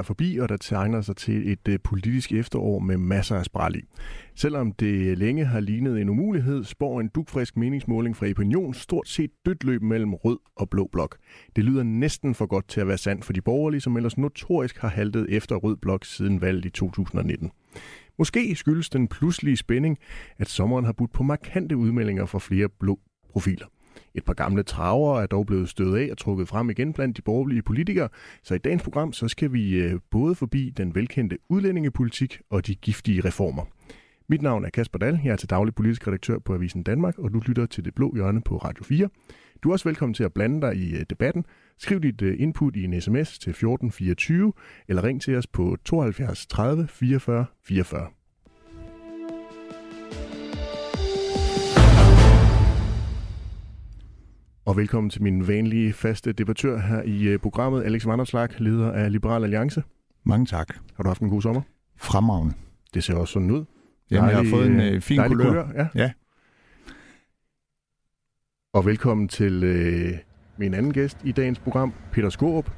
være forbi, og der tegner sig til et øh, politisk efterår med masser af spral i. Selvom det længe har lignet en umulighed, spår en dugfrisk meningsmåling fra Opinion stort set dødt løb mellem rød og blå blok. Det lyder næsten for godt til at være sandt for de borgerlige, som ellers notorisk har haltet efter rød blok siden valget i 2019. Måske skyldes den pludselige spænding, at sommeren har budt på markante udmeldinger fra flere blå profiler. Et par gamle traver er dog blevet stødt af og trukket frem igen blandt de borgerlige politikere, så i dagens program så skal vi øh, både forbi den velkendte udlændingepolitik og de giftige reformer. Mit navn er Kasper Dahl, jeg er til daglig politisk redaktør på Avisen Danmark, og du lytter til Det Blå Hjørne på Radio 4. Du er også velkommen til at blande dig i øh, debatten. Skriv dit øh, input i en sms til 1424, eller ring til os på 72 30 44 44. Og velkommen til min vanlige faste debattør her i øh, programmet, Alex Vanderslag, leder af Liberal Alliance. Mange tak. Har du haft en god sommer? Fremragende. Det ser også sådan ud. Jamen, jeg har fået en øh, fin kulør. kulør. Ja. ja. Og velkommen til øh, min anden gæst i dagens program, Peter Skorup.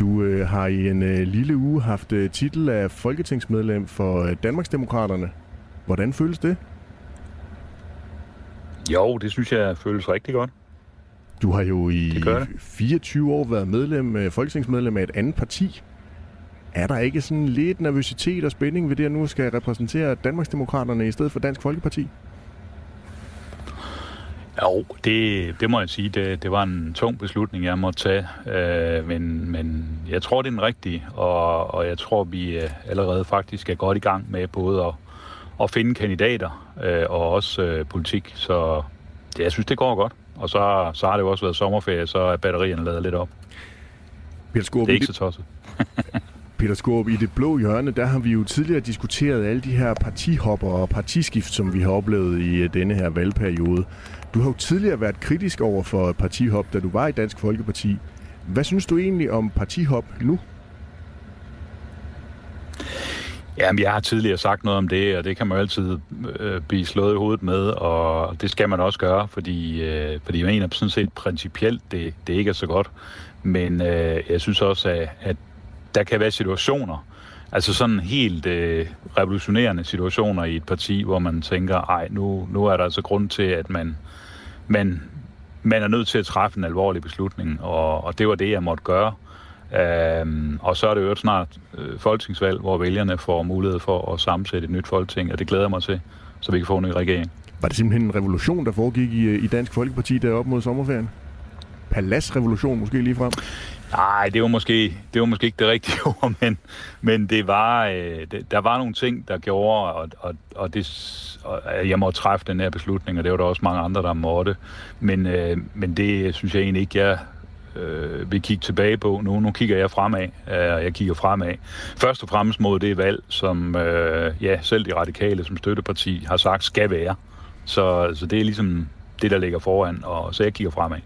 Du øh, har i en øh, lille uge haft øh, titel af folketingsmedlem for øh, Danmarksdemokraterne. Hvordan føles det? Jo, det synes jeg føles rigtig godt. Du har jo i det 24 år været medlem, øh, folketingsmedlem af et andet parti. Er der ikke sådan lidt nervøsitet og spænding ved det, at nu skal repræsentere Danmarksdemokraterne i stedet for Dansk Folkeparti? Jo, det, det må jeg sige. Det, det var en tung beslutning, jeg måtte tage. Øh, men, men jeg tror, det er den rigtige, og, og jeg tror, vi øh, allerede faktisk er godt i gang med både at, at finde kandidater øh, og også øh, politik. Så det, jeg synes, det går godt. Og så, så har det jo også været sommerferie, så er batterierne lavet lidt op. Peter Skorp, det er ikke så tosset. Peter Skorp, i det blå hjørne, der har vi jo tidligere diskuteret alle de her partihopper og partiskift, som vi har oplevet i øh, denne her valgperiode. Du har jo tidligere været kritisk over for partihop, da du var i Dansk Folkeparti. Hvad synes du egentlig om partihop nu? Jamen, jeg har tidligere sagt noget om det, og det kan man jo altid øh, blive slået i hovedet med, og det skal man også gøre, fordi, øh, fordi jeg mener sådan set principielt, det, det ikke er så godt. Men øh, jeg synes også, at, at der kan være situationer, altså sådan helt øh, revolutionerende situationer i et parti, hvor man tænker, ej, nu, nu er der altså grund til, at man, man, man er nødt til at træffe en alvorlig beslutning, og, og det var det, jeg måtte gøre. Øhm, og så er det jo snart øh, folketingsvalg, hvor vælgerne får mulighed for at sammensætte et nyt folketing, og det glæder mig til, så vi kan få en ny regering. Var det simpelthen en revolution, der foregik i, i Dansk Folkeparti deroppe mod sommerferien? Palasrevolution måske lige frem? Nej, det var måske, det var måske ikke det rigtige ord, men, men det var, øh, det, der var nogle ting, der gjorde, og, og, og, det, og jeg måtte træffe den her beslutning, og det var der også mange andre, der måtte. Men, øh, men det synes jeg egentlig ikke, jeg øh, vil kigge tilbage på. Nu, nu kigger jeg fremad, øh, og jeg kigger fremad. Først og fremmest mod det valg, som øh, ja, selv de radikale som støtteparti har sagt skal være. Så, så det er ligesom det, der ligger foran, og så jeg kigger fremad.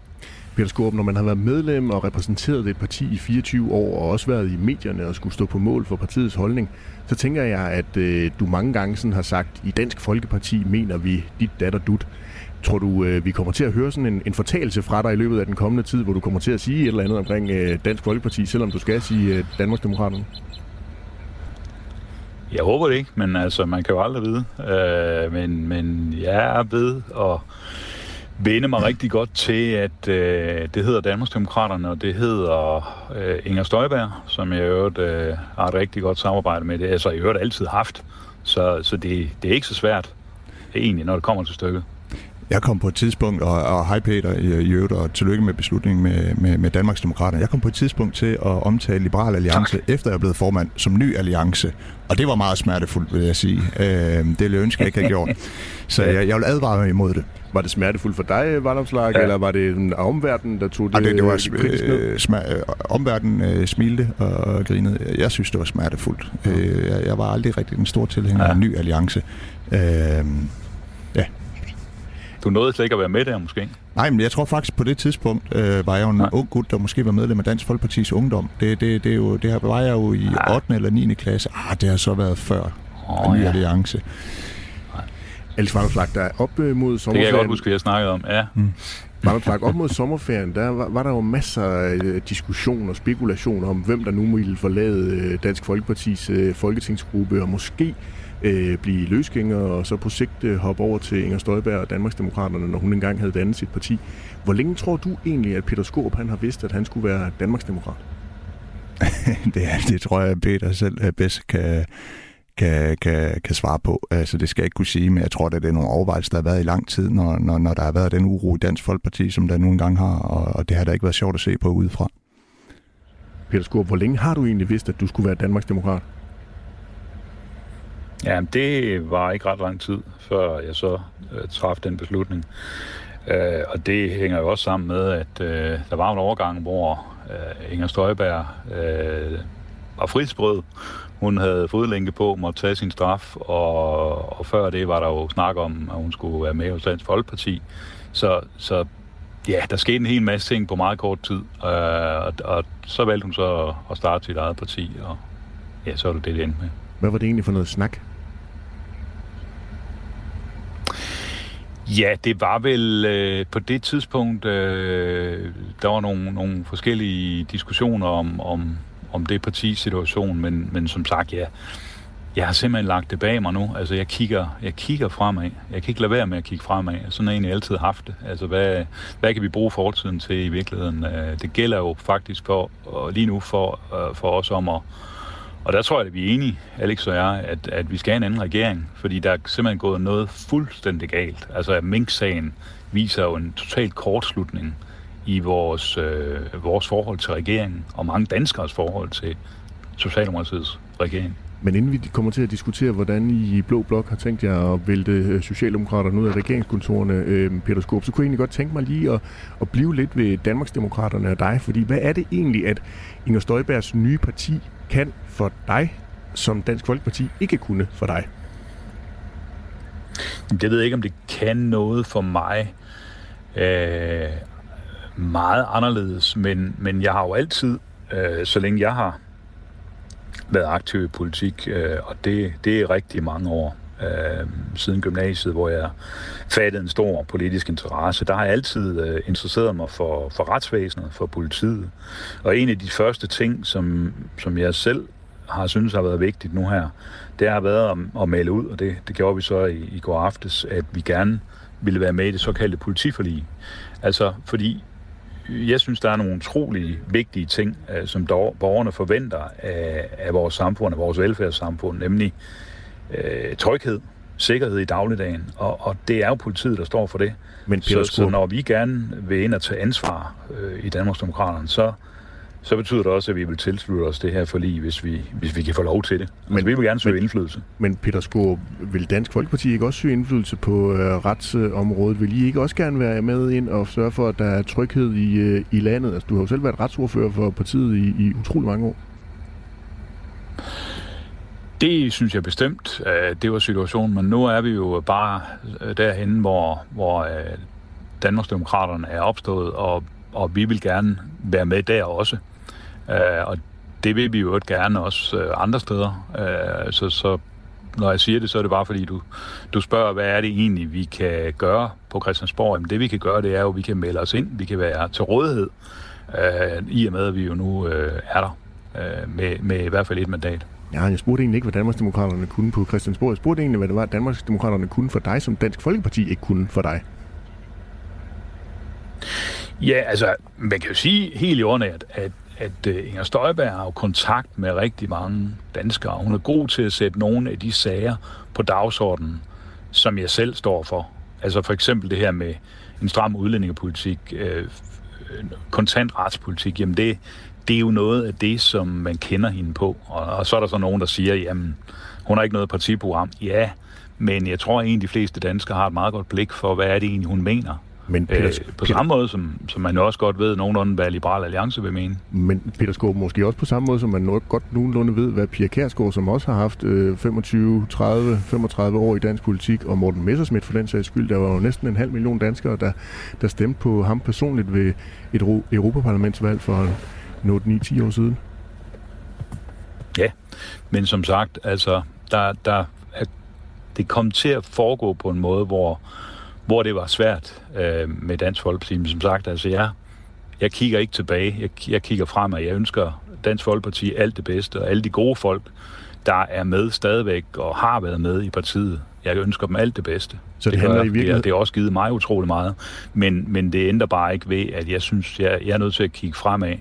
Peter Skorp, når man har været medlem og repræsenteret et parti i 24 år, og også været i medierne og skulle stå på mål for partiets holdning, så tænker jeg, at øh, du mange gange sådan har sagt, i Dansk Folkeparti mener vi dit datter dut. Tror du, øh, vi kommer til at høre sådan en, en fortalelse fra dig i løbet af den kommende tid, hvor du kommer til at sige et eller andet omkring øh, Dansk Folkeparti, selvom du skal sige øh, Danmarksdemokraterne? Jeg håber det ikke, men altså, man kan jo aldrig vide. Øh, men, men jeg er ved at vende mig rigtig godt til, at øh, det hedder Danmarksdemokraterne, og det hedder øh, Inger Støjberg, som jeg i øvrigt øh, har et rigtig godt samarbejde med. Det har altså, jeg i øvrigt altid haft. Så, så det, det er ikke så svært, egentlig, når det kommer til stykket. Jeg kom på et tidspunkt, og, og hej Peter i, øvrigt, og tillykke med beslutningen med, med, med Danmarks Demokrater. Jeg kom på et tidspunkt til at omtale Liberal Alliance, tak. efter jeg er blevet formand, som ny alliance. Og det var meget smertefuldt, vil jeg sige. Øh, det ville jeg ønske, jeg ikke havde gjort. Så jeg, jeg vil advare imod det. Var det smertefuldt for dig, Valdomslag, ja. eller var det en omverden, der tog det, ja, det, det var øh, sma- øh, omverden øh, smilte og grinede. Jeg synes, det var smertefuldt. Ja. Øh, jeg, jeg var aldrig rigtig en stor tilhænger ja. af en ny alliance. Øh, du nåede slet ikke at være med der, måske? Nej, men jeg tror faktisk, på det tidspunkt øh, var jeg jo en Nej. ung gut, der måske var medlem af Dansk Folkepartis Ungdom. Det, det, det, er jo, det her var jeg jo i Nej. 8. eller 9. klasse. Ah, det har så været før oh, ny ja. alliance. Alex Vanderslag, der er op mod sommerferien. Det kan jeg godt huske, vi har snakket om, ja. Mm. Vanderslag, op mod sommerferien, der var, var der jo masser af øh, diskussion og spekulation om, hvem der nu ville forlade øh, Dansk Folkepartis øh, folketingsgruppe, og måske øh, blive løsgænger, og så på sigt øh, hoppe over til Inger Støjberg og Danmarksdemokraterne, når hun engang havde dannet sit parti. Hvor længe tror du egentlig, at Peter Skorp han har vidst, at han skulle være Danmarksdemokrat? det, det tror jeg, Peter selv bedst kan, kan, kan, kan svare på. Altså, det skal jeg ikke kunne sige, men jeg tror, at det er nogle overvejelser, der har været i lang tid, når, når, når der har været den uro i Dansk Folkeparti, som der nu engang har, og, og det har da ikke været sjovt at se på udefra. Peter Skorp, hvor længe har du egentlig vidst, at du skulle være Danmarksdemokrat? Ja, det var ikke ret lang tid, før jeg så øh, traf den beslutning. Øh, og det hænger jo også sammen med, at øh, der var en overgang, hvor øh, Inger Støjberg øh, var frihedsbrød. Hun havde fodlænke på, måtte tage sin straf, og, og før det var der jo snak om, at hun skulle være med hos Dansk Folkeparti. Så, så ja, der skete en hel masse ting på meget kort tid, øh, og, og så valgte hun så at starte sit eget parti, og ja, så er det det, det endte med. Hvad var det egentlig for noget snak? Ja, det var vel øh, på det tidspunkt, øh, der var nogle, nogle forskellige diskussioner om, om, om det partis situation, men, men som sagt, ja, jeg har simpelthen lagt det bag mig nu. Altså, jeg kigger, jeg kigger fremad. Jeg kan ikke lade være med at kigge fremad. Sådan har jeg egentlig altid haft det. Altså, hvad, hvad kan vi bruge fortiden til i virkeligheden? Øh, det gælder jo faktisk for, og lige nu for, øh, for os om at, og der tror jeg, at vi er enige, Alex og jeg, at, at vi skal have en anden regering, fordi der er simpelthen gået noget fuldstændig galt. Altså, at Mink-sagen viser jo en total kortslutning i vores, øh, vores forhold til regeringen, og mange danskers forhold til Socialdemokratiets regering. Men inden vi kommer til at diskutere, hvordan I i Blå Blok har tænkt jer at vælte øh, Socialdemokraterne ud af regeringskontorene, øh, Peter Skåb, så kunne jeg egentlig godt tænke mig lige at, at blive lidt ved Danmarksdemokraterne og dig, fordi hvad er det egentlig, at Inger Støjbergs nye parti kan for dig, som Dansk Folkeparti ikke kunne for dig? Det ved jeg ikke, om det kan noget for mig øh, meget anderledes, men, men jeg har jo altid, øh, så længe jeg har været aktiv i politik, øh, og det, det er rigtig mange år øh, siden gymnasiet, hvor jeg fattede en stor politisk interesse. Der har jeg altid øh, interesseret mig for, for retsvæsenet, for politiet. Og en af de første ting, som, som jeg selv har synes har været vigtigt nu her, det har været at, at male ud, og det, det gjorde vi så i, i går aftes, at vi gerne ville være med i det såkaldte politiforlig. Altså, fordi jeg synes, der er nogle utrolig vigtige ting, øh, som borgerne forventer af, af vores samfund, af vores velfærdssamfund, nemlig øh, tryghed, sikkerhed i dagligdagen, og, og det er jo politiet, der står for det. Men så, så når vi gerne vil ind og tage ansvar øh, i Danmarksdemokraterne, så så betyder det også, at vi vil tilslutte os det her forlig, hvis vi, hvis vi kan få lov til det. Men, altså, vi vil gerne søge men, indflydelse. Men Peter Sko, vil Dansk Folkeparti ikke også søge indflydelse på øh, retsområdet? Vil I ikke også gerne være med ind og sørge for, at der er tryghed i, øh, i landet? Altså, du har jo selv været retsordfører for partiet i, i utrolig mange år. Det synes jeg bestemt, at det var situationen, men nu er vi jo bare øh, derhen, hvor, hvor øh, Danmarksdemokraterne er opstået, og, og vi vil gerne være med der også. Øh, og det vil vi jo gerne også øh, andre steder. Øh, så, så når jeg siger det, så er det bare fordi, du, du spørger, hvad er det egentlig, vi kan gøre på Christiansborg? Jamen det vi kan gøre, det er jo, at vi kan melde os ind. Vi kan være til rådighed, øh, i og med, at vi jo nu øh, er der øh, med, med i hvert fald et mandat. Ja, jeg spurgte egentlig ikke, hvad Danmarksdemokraterne kunne på Christiansborg. Jeg spurgte egentlig, hvad det var, Danmarksdemokraterne kunne for dig, som Dansk Folkeparti ikke kunne for dig. Ja, altså, man kan jo sige helt i ordentligt, at, at at øh, Inger Støjberg har jo kontakt med rigtig mange danskere. Hun er god til at sætte nogle af de sager på dagsordenen, som jeg selv står for. Altså for eksempel det her med en stram udlændingepolitik, uh, kontant retspolitik, jamen det, det er jo noget af det, som man kender hende på. Og, og så er der så nogen, der siger, jamen hun har ikke noget partiprogram. Ja, men jeg tror egentlig, de fleste danskere har et meget godt blik for, hvad er det egentlig, hun mener men Peter, øh, på Peter, samme måde, som, som man også godt ved nogenlunde, hvad Liberal Alliance vil mene. Men Peter Skåb, måske også på samme måde, som man godt nogenlunde ved, hvad Pia Kærsgaard, som også har haft øh, 25, 30, 35 år i dansk politik, og Morten Messersmith for den sags skyld, der var jo næsten en halv million danskere, der, der stemte på ham personligt ved et Europaparlamentsvalg for 8-9-10 år siden. Ja, men som sagt, altså, der, der det kom til at foregå på en måde, hvor, hvor det var svært øh, med Dansk Folkeparti. Men som sagt, altså jeg, jeg kigger ikke tilbage. Jeg, jeg kigger fremad. Jeg ønsker Dansk Folkeparti alt det bedste, og alle de gode folk, der er med stadigvæk og har været med i partiet. Jeg ønsker dem alt det bedste. Så det, det handler i virkeligheden... Det, det har også givet mig utrolig meget. Men, men det ændrer bare ikke ved, at jeg synes, jeg, jeg er nødt til at kigge fremad.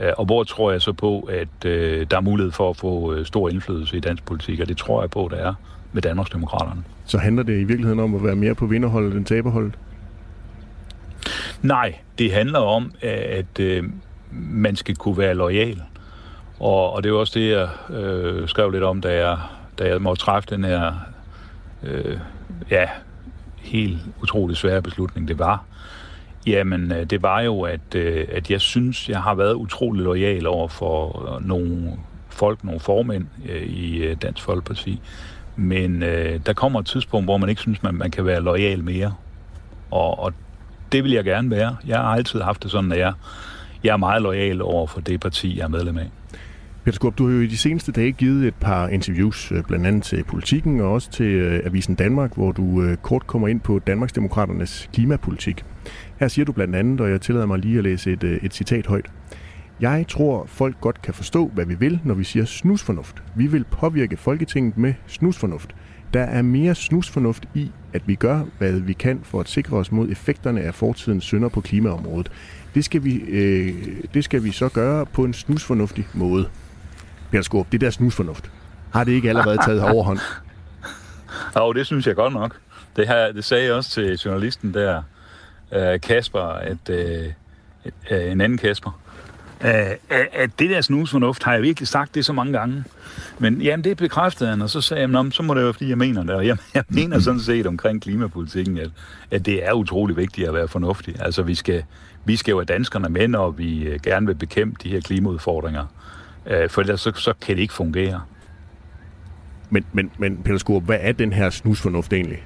Øh, og hvor tror jeg så på, at øh, der er mulighed for at få øh, stor indflydelse i dansk politik, og det tror jeg på, der er med Danmarksdemokraterne. Så handler det i virkeligheden om at være mere på vinderholdet end taberholdet? Nej, det handler om, at øh, man skal kunne være lojal. Og, og det er også det, jeg øh, skrev lidt om, da jeg, da jeg måtte træffe den her øh, ja, helt utrolig svære beslutning, det var. Jamen, øh, det var jo, at, øh, at jeg synes, jeg har været utrolig lojal over for øh, nogle folk, nogle formænd i Dansk Folkeparti. Men øh, der kommer et tidspunkt, hvor man ikke synes, man, man kan være lojal mere. Og, og det vil jeg gerne være. Jeg har altid haft det sådan, at jeg, jeg er meget lojal over for det parti, jeg er medlem af. Peter Skorp, du har jo i de seneste dage givet et par interviews, øh, blandt andet til Politikken og også til øh, Avisen Danmark, hvor du øh, kort kommer ind på Danmarksdemokraternes klimapolitik. Her siger du blandt andet, og jeg tillader mig lige at læse et, et citat højt. Jeg tror, folk godt kan forstå, hvad vi vil, når vi siger snusfornuft. Vi vil påvirke Folketinget med snusfornuft. Der er mere snusfornuft i, at vi gør, hvad vi kan for at sikre os mod effekterne af fortidens synder på klimaområdet. Det skal vi, øh, det skal vi så gøre på en snusfornuftig måde. Peter Skorp, det der snusfornuft, har det ikke allerede taget overhånd? Jo, det synes jeg godt nok. Det, her, det sagde jeg også til journalisten der, uh, Kasper, øh, at øh, en anden Kasper, uh, at det der snusfornuft har jeg virkelig sagt det så mange gange. Men jamen, det bekræftede han, og så sagde jeg, så må det være, fordi jeg mener det. Og jeg, jeg mener sådan set omkring klimapolitikken, at, at det er utrolig vigtigt at være fornuftig. Altså, vi skal, vi skal jo have danskerne med, når vi øh, gerne vil bekæmpe de her klimaudfordringer. Øh, for ellers så, så kan det ikke fungere. Men, men, men Peter Skorp, hvad er den her snusfornuft egentlig?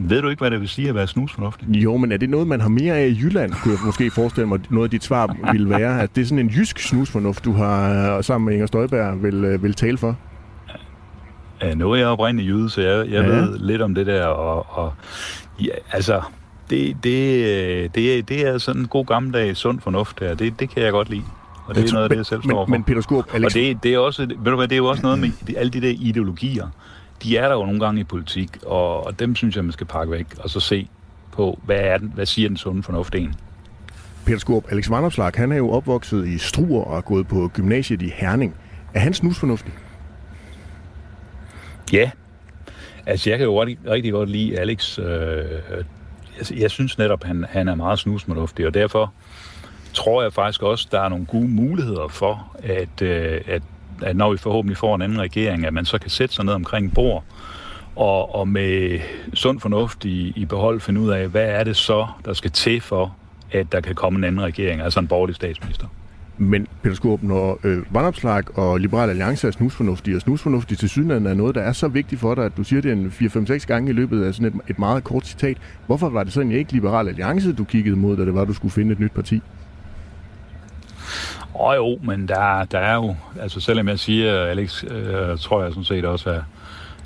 Ved du ikke, hvad det vil sige at være snusfornuftig? Jo, men er det noget, man har mere af i Jylland, kunne jeg måske forestille mig, noget af dit svar ville være, at det er sådan en jysk snusfornuft, du har øh, sammen med Inger Støjberg vil, øh, vil tale for? Ja, nu er jeg oprindelig jyde, så jeg, jeg ja. ved lidt om det der, og, og ja, altså, det, det, det, det er sådan en god gammeldags sund fornuft der. Det, det kan jeg godt lide. Og det er noget af det, jeg selv står for. Men Peter Skurp, Alex... Og det, det, er også, ved du hvad, det er jo også noget med alle de der ideologier. De er der jo nogle gange i politik, og, og dem synes jeg, man skal pakke væk, og så se på, hvad, er den, hvad siger den sunde fornuft en. Peter Skurp, Alex Vanderslag, han er jo opvokset i Struer og er gået på gymnasiet i Herning. Er han snusfornuftig? Ja. Altså, jeg kan jo rigtig, rigtig godt lide Alex øh, jeg, jeg synes netop, han, han er meget snusmoduftig, og derfor tror jeg faktisk også, der er nogle gode muligheder for, at, øh, at, at når vi forhåbentlig får en anden regering, at man så kan sætte sig ned omkring bord og, og med sund fornuft i, i behold finde ud af, hvad er det så, der skal til for, at der kan komme en anden regering, altså en borgerlig statsminister. Men Peter Skorp, når øh, Vandopslag og Liberal Alliance er snusfornuftige, og snusfornuftige til synligheden er noget, der er så vigtigt for dig, at du siger det en 4-5-6 gange i løbet af sådan et, et meget kort citat. Hvorfor var det sådan ikke Liberal Alliance, du kiggede mod, da det var, du skulle finde et nyt parti? Åh oh, jo, men der, der er jo, altså selvom jeg siger, Alex, øh, tror jeg sådan set også er,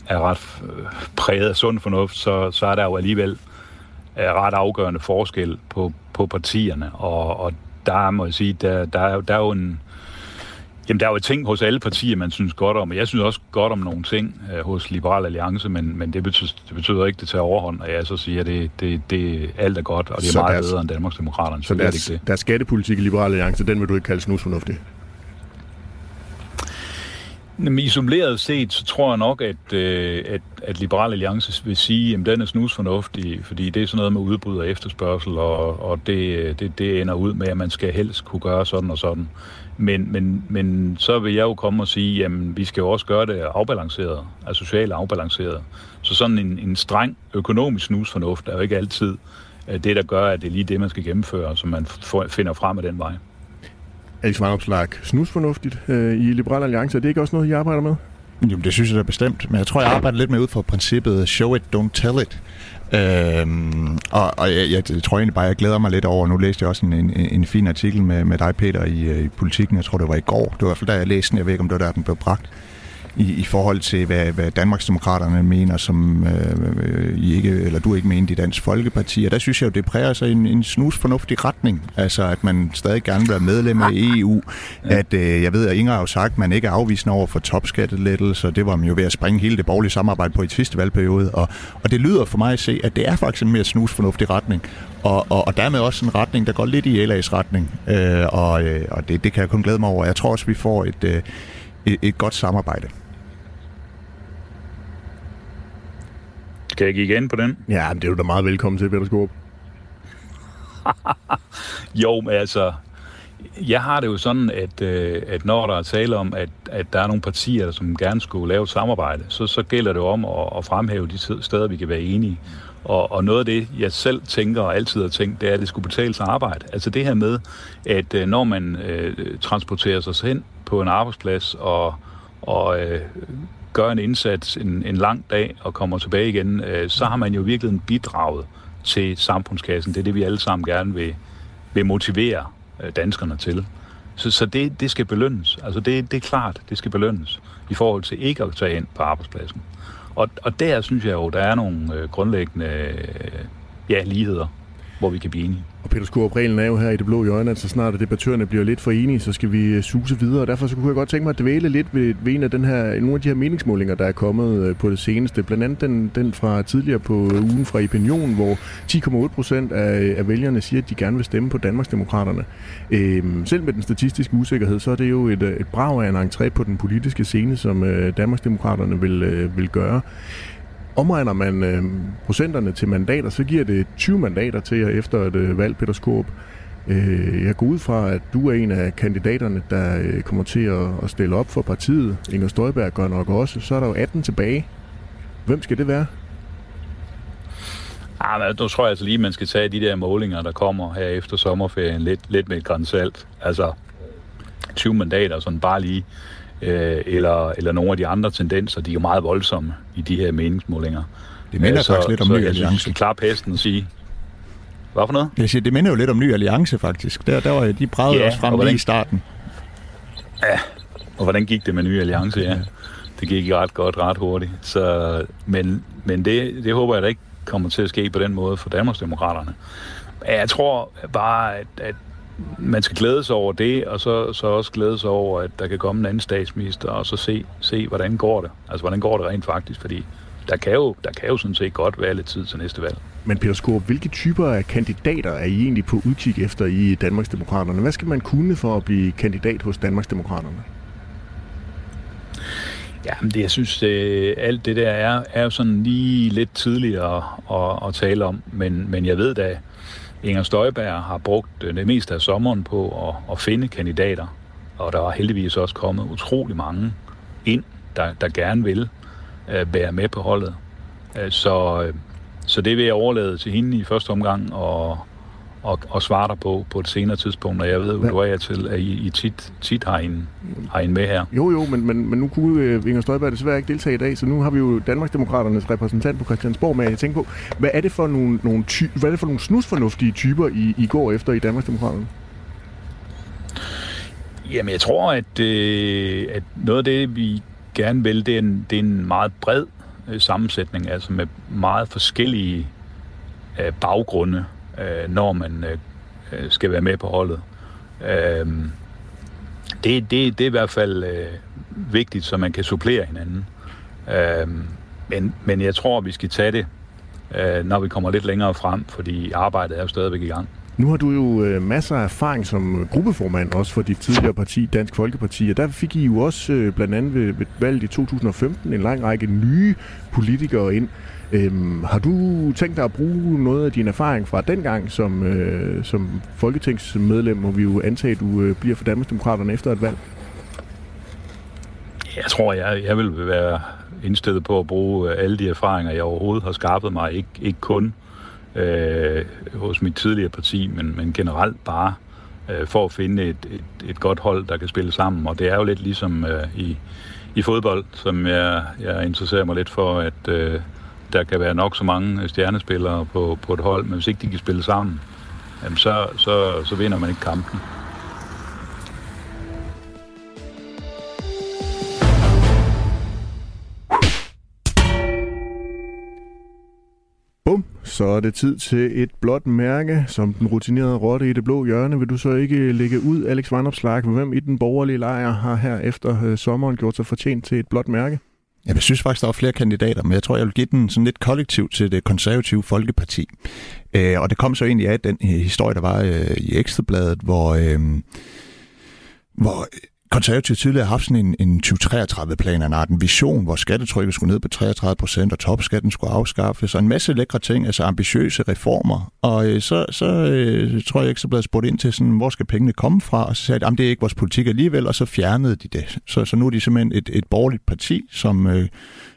er ret øh, præget af sund fornuft, så, så er der jo alligevel er ret afgørende forskel på, på partierne, og, og der må jeg sige, der, der, er, der er jo en... Jamen, der er jo ting hos alle partier, man synes godt om, og jeg synes også godt om nogle ting øh, hos Liberal Alliance, men, men det, betyder, det betyder ikke, det tager overhånd, og jeg så siger, at det, det, det, alt er godt, og det er så meget deres, bedre end Danmarksdemokraterne. Så, så deres, det. deres skattepolitik i Liberal Alliance, den vil du ikke kalde snusfornuftig? Jamen, isoleret set, så tror jeg nok, at, øh, at, at Liberal Alliance vil sige, at den er snusfornuftig, fordi det er sådan noget med udbud og efterspørgsel, og, og det, det, det ender ud med, at man skal helst kunne gøre sådan og sådan. Men, men, men så vil jeg jo komme og sige, at vi skal jo også gøre det afbalanceret, altså socialt afbalanceret. Så sådan en, en streng økonomisk snusfornuft er jo ikke altid øh, det, der gør, at det er lige det, man skal gennemføre, så man finder frem af den vej. Alex Vanopslag, snusfornuftigt øh, i Liberal Alliance. Er det ikke også noget, I arbejder med? Jo, det synes jeg da bestemt. Men jeg tror, jeg arbejder lidt med ud fra princippet show it, don't tell it. Øhm, og og jeg, jeg, jeg tror egentlig bare, jeg glæder mig lidt over, nu læste jeg også en, en, en fin artikel med, med dig, Peter, i, øh, i Politiken, jeg tror det var i går, det var i hvert fald da jeg læste den, jeg ved ikke, om det var der, den blev bragt, i, i forhold til, hvad, hvad Danmarksdemokraterne mener, som øh, I ikke, eller du ikke mente i Dansk Folkeparti. Og der synes jeg jo, det præger sig en, en snus fornuftig retning. Altså, at man stadig gerne vil være medlem af EU. Ja. At, øh, jeg ved, at Inger har jo sagt, at man ikke er afvisende over for topskattelettelser. Det var man jo ved at springe hele det borgerlige samarbejde på i sidste valgperiode. Og, og det lyder for mig at se, at det er faktisk en mere snus fornuftig retning. Og, og, og dermed også en retning, der går lidt i LA's retning. Øh, og øh, og det, det kan jeg kun glæde mig over. Jeg tror også, vi får et, øh, et, et godt samarbejde. Skal jeg give igen på den? Ja, men det er du da meget velkommen til, Peter Skorp. jo, men altså, jeg har det jo sådan, at, øh, at når der er tale om, at, at der er nogle partier, som gerne skulle lave et samarbejde, så, så gælder det om at, at fremhæve de steder, vi kan være enige. Og, og noget af det, jeg selv tænker og altid har tænkt, det er, at det skulle betale sig arbejde. Altså det her med, at øh, når man øh, transporterer sig hen på en arbejdsplads og, og øh, gør en indsats en, en lang dag og kommer tilbage igen, øh, så har man jo virkelig bidraget til samfundskassen. Det er det, vi alle sammen gerne vil, vil motivere øh, danskerne til. Så, så det, det skal belønnes. Altså det, det er klart, det skal belønnes i forhold til ikke at tage ind på arbejdspladsen. Og, og der synes jeg jo, der er nogle øh, grundlæggende øh, ja, ligheder, hvor vi kan blive enige. Og Peter Skorup, reglen er jo her i det blå hjørne, at så snart debattørerne bliver lidt for enige, så skal vi øh, suse videre. Og derfor så kunne jeg godt tænke mig at dvæle lidt ved, ved en af den her, nogle af de her meningsmålinger, der er kommet øh, på det seneste. Blandt andet den, den fra tidligere på øh, ugen fra Opinion, hvor 10,8 procent af, af vælgerne siger, at de gerne vil stemme på Danmarksdemokraterne. Øhm, selv med den statistiske usikkerhed, så er det jo et, et brag af en entré på den politiske scene, som øh, Danmarksdemokraterne vil, øh, vil gøre. Omregner man øh, procenterne til mandater, så giver det 20 mandater til jer efter et øh, valg, Peter Skorp. Øh, jeg går ud fra, at du er en af kandidaterne, der øh, kommer til at, at stille op for partiet. Inger Støjberg gør nok også. Så er der jo 18 tilbage. Hvem skal det være? Ah, men nu tror jeg altså lige, man skal tage de der målinger, der kommer her efter sommerferien, lidt, lidt med et grænsalt. Altså 20 mandater, sådan bare lige øh, eller, eller nogle af de andre tendenser, de er jo meget voldsomme i de her meningsmålinger. Det minder øh, så, faktisk lidt om så, ny alliance. Så jeg klare pesten og sige, hvad for noget? Jeg siger, det minder jo lidt om ny alliance faktisk. Der, der var de bragede ja, også frem hvordan, lige i starten. Ja, og hvordan gik det med ny alliance? Ja. Det gik ret godt, ret hurtigt. Så, men men det, det håber jeg da ikke kommer til at ske på den måde for Danmarksdemokraterne. Jeg tror bare, at, at man skal glæde sig over det, og så, så også glæde sig over, at der kan komme en anden statsminister, og så se, se hvordan går det. Altså, hvordan går det rent faktisk, fordi der kan, jo, der kan jo sådan set godt være lidt tid til næste valg. Men Peter Skorp, hvilke typer af kandidater er I egentlig på udkig efter i Danmarksdemokraterne? Hvad skal man kunne for at blive kandidat hos Danmarksdemokraterne? Ja, det, jeg synes, det, alt det der er, er jo sådan lige lidt tidligere at, at, at tale om, men, men jeg ved da, Inger Støjberg har brugt øh, det meste af sommeren på at, at finde kandidater, og der er heldigvis også kommet utrolig mange ind, der, der gerne vil uh, være med på holdet. Uh, så, uh, så det vil jeg overlade til hende i første omgang, og, og, og svare dig på på et senere tidspunkt, og jeg ved, du er til, at I, I tit, tit har, en, har en med her. Jo, jo, men, men, men nu kunne uh, Inger Støjberg desværre ikke deltage i dag, så nu har vi jo Danmarksdemokraternes repræsentant på Christiansborg med. Jeg tænker på, hvad er det for nogle, nogle, ty- hvad er det for nogle snusfornuftige typer, I, I går efter i Danmarksdemokraterne? Jamen, jeg tror, at, øh, at noget af det, vi gerne vil, det er en, det er en meget bred øh, sammensætning, altså med meget forskellige øh, baggrunde øh, når man øh, øh, skal være med på holdet. Øh, det, det, det er i hvert fald øh, vigtigt, så man kan supplere hinanden. Øh, men, men jeg tror, vi skal tage det, øh, når vi kommer lidt længere frem, fordi arbejdet er jo stadigvæk i gang. Nu har du jo øh, masser af erfaring som gruppeformand, også for dit tidligere parti, Dansk Folkeparti, og der fik I jo også øh, blandt andet ved, ved valget i 2015 en lang række nye politikere ind. Øhm, har du tænkt dig at bruge noget af din erfaring fra dengang som, øh, som folketingsmedlem, må vi jo antage, at du øh, bliver for Danmarksdemokraterne efter et valg? Jeg tror, jeg, jeg vil være indstillet på at bruge øh, alle de erfaringer, jeg overhovedet har skaffet mig. Ikke, ikke kun øh, hos mit tidligere parti, men, men generelt bare øh, for at finde et, et, et godt hold, der kan spille sammen. Og det er jo lidt ligesom øh, i, i fodbold, som jeg, jeg interesserer mig lidt for, at øh, der kan være nok så mange stjernespillere på, på et hold, men hvis ikke de kan spille sammen, jamen så, så, så vinder man ikke kampen. Bum, så er det tid til et blåt mærke, som den rutinerede rotte i det blå hjørne. Vil du så ikke lægge ud, Alex Vandopslag, hvem i den borgerlige lejr har her efter øh, sommeren gjort sig fortjent til et blåt mærke? Jeg synes faktisk, der var flere kandidater, men jeg tror, jeg vil give den sådan lidt kollektiv til det konservative Folkeparti. Øh, og det kom så egentlig af den øh, historie, der var øh, i Ekstrabladet, hvor, øh, hvor konservativt tidligere haft sådan en, en 2033-plan af en vision, hvor skattetrykket skulle ned på 33 procent, og topskatten skulle afskaffes, og en masse lækre ting, altså ambitiøse reformer. Og øh, så, så øh, tror jeg ikke, så blev spurgt ind til, sådan, hvor skal pengene komme fra, og så sagde de, at det er ikke vores politik alligevel, og så fjernede de det. Så, så nu er de simpelthen et, et borgerligt parti, som, øh,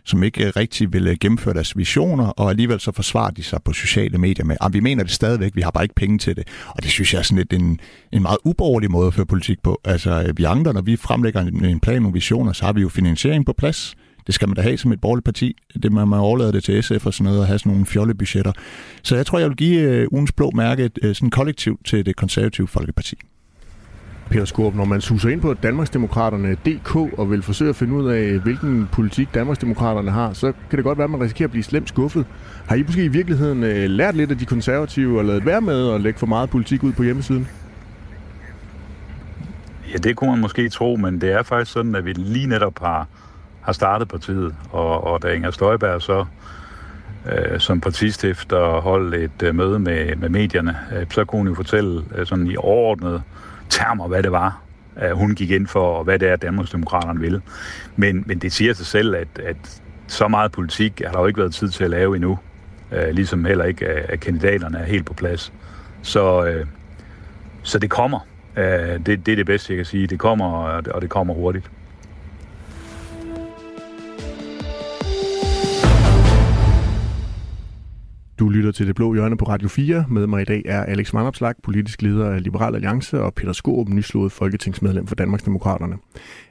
som ikke øh, rigtig vil øh, gennemføre deres visioner, og alligevel så forsvarer de sig på sociale medier med, at vi mener det stadigvæk, vi har bare ikke penge til det. Og det synes jeg er sådan lidt en, en meget uborgerlig måde at føre politik på. Altså øh, vi andre, når vi fremlægger en, en plan, nogle visioner, så har vi jo finansiering på plads. Det skal man da have som et borgerligt parti. Det man, man overlader det til SF og sådan noget, og have sådan nogle fjollebudgetter. Så jeg tror, jeg vil give uh, ugens blå mærke uh, sådan kollektivt til det konservative Folkeparti. Peter Skorp, når man suser ind på Danmarksdemokraterne.dk og vil forsøge at finde ud af, hvilken politik Danmarksdemokraterne har, så kan det godt være, at man risikerer at blive slemt skuffet. Har I måske i virkeligheden øh, lært lidt af de konservative og lavet være med at lægge for meget politik ud på hjemmesiden? Ja, det kunne man måske tro, men det er faktisk sådan, at vi lige netop har, har startet partiet, og, og da Inger Støjberg så øh, som partistifter holdt et øh, møde med, med medierne, øh, så kunne hun jo fortælle øh, sådan i overordnet termer, hvad det var, hun gik ind for, og hvad det er, Danmarksdemokraterne vil. Men, men det siger sig selv, at, at så meget politik har der jo ikke været tid til at lave endnu. Øh, ligesom heller ikke, at kandidaterne er helt på plads. Så, øh, så det kommer. Øh, det, det er det bedste, jeg kan sige. Det kommer, og det kommer hurtigt. Du lytter til Det Blå Hjørne på Radio 4. Med mig i dag er Alex Vanopslag, politisk leder af Liberal Alliance, og Peter Skåb, nyslået folketingsmedlem for Danmarksdemokraterne.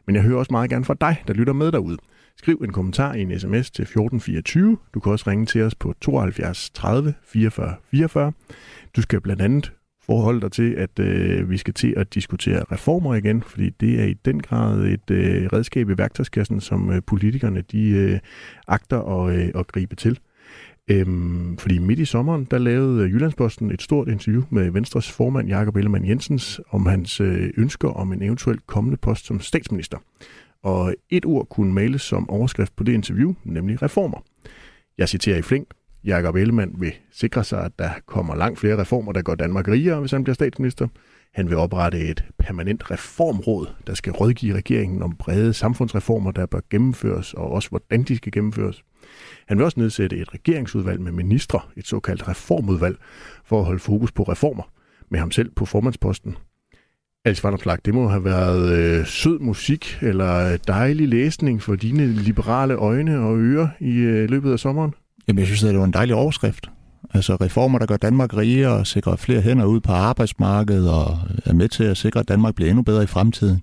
Men jeg hører også meget gerne fra dig, der lytter med derude. Skriv en kommentar i en sms til 1424. Du kan også ringe til os på 72 30 44 44. Du skal blandt andet forholde dig til, at øh, vi skal til at diskutere reformer igen, fordi det er i den grad et øh, redskab i værktøjskassen, som øh, politikerne de øh, agter at, øh, at gribe til. Øhm, fordi midt i sommeren, der lavede øh, Jyllandsposten et stort interview med Venstres formand Jakob Ellemann Jensens om hans øh, ønsker om en eventuel kommende post som statsminister. Og et ord kunne males som overskrift på det interview, nemlig reformer. Jeg citerer i flink. Jakob Ellemann vil sikre sig, at der kommer langt flere reformer, der går Danmark rigere, hvis han bliver statsminister. Han vil oprette et permanent reformråd, der skal rådgive regeringen om brede samfundsreformer, der bør gennemføres, og også hvordan de skal gennemføres. Han vil også nedsætte et regeringsudvalg med ministre, et såkaldt reformudvalg, for at holde fokus på reformer, med ham selv på formandsposten. Alice Vanderplag, det må have været øh, sød musik eller dejlig læsning for dine liberale øjne og ører i øh, løbet af sommeren? Jamen, jeg synes, at det var en dejlig overskrift. Altså reformer, der gør Danmark rigere og sikrer flere hænder ud på arbejdsmarkedet og er med til at sikre, at Danmark bliver endnu bedre i fremtiden.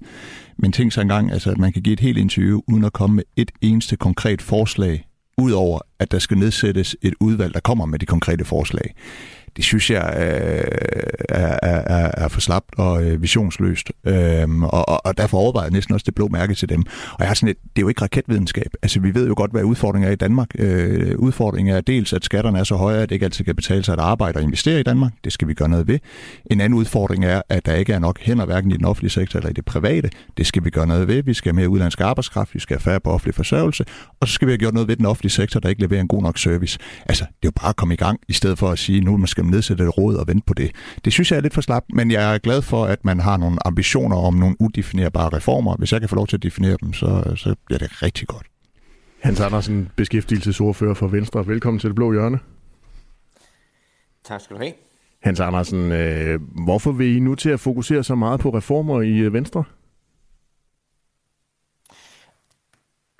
Men tænk så engang, altså, at man kan give et helt interview uden at komme med et eneste konkret forslag udover at der skal nedsættes et udvalg, der kommer med de konkrete forslag det synes jeg øh, er, er, er for slapt og øh, visionsløst. Øhm, og, og derfor overvejer jeg næsten også det blå mærke til dem. Og jeg har sådan et, det er jo ikke raketvidenskab. Altså vi ved jo godt, hvad udfordringen er i Danmark. Øh, udfordringen er dels, at skatterne er så høje, at det ikke altid kan betale sig at arbejde og investere i Danmark. Det skal vi gøre noget ved. En anden udfordring er, at der ikke er nok hænder, hverken i den offentlige sektor eller i det private. Det skal vi gøre noget ved. Vi skal have mere udlandsk arbejdskraft, vi skal have færre på offentlig forsørgelse, og så skal vi have gjort noget ved den offentlige sektor, der ikke leverer en god nok service. Altså, det er jo bare at komme i gang, i stedet for at sige, nu man skal man nedsætte et råd og vente på det. Det synes jeg er lidt for slapt, men jeg er glad for, at man har nogle ambitioner om nogle udefinerbare reformer. Hvis jeg kan få lov til at definere dem, så, så bliver det rigtig godt. Hans Andersen, beskæftigelsesordfører for Venstre. Velkommen til Det Blå Hjørne. Tak skal du have. Hans Andersen, øh, hvorfor vil I nu til at fokusere så meget på reformer i øh, Venstre?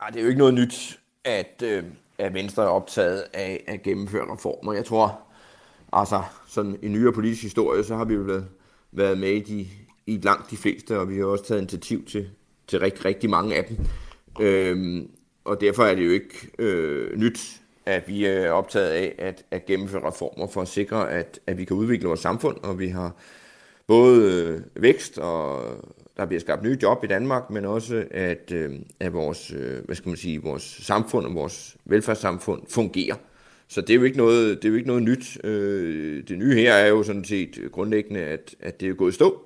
Ej, det er jo ikke noget nyt, at, øh, at Venstre er optaget af at gennemføre reformer. Jeg tror, altså sådan i nyere politisk historie, så har vi jo været, været med i, de, i langt de fleste, og vi har også taget initiativ til, til rigtig, rigtig mange af dem. Øhm, og derfor er det jo ikke øh, nyt, at vi er optaget af at, at gennemføre reformer for at sikre, at, at vi kan udvikle vores samfund, og vi har både øh, vækst, og der bliver skabt nye job i Danmark, men også at, øh, at vores, øh, hvad skal man sige, vores samfund og vores velfærdssamfund fungerer så det er jo ikke noget, det er jo ikke noget nyt. Øh, det nye her er jo sådan set grundlæggende, at, at det er gået stå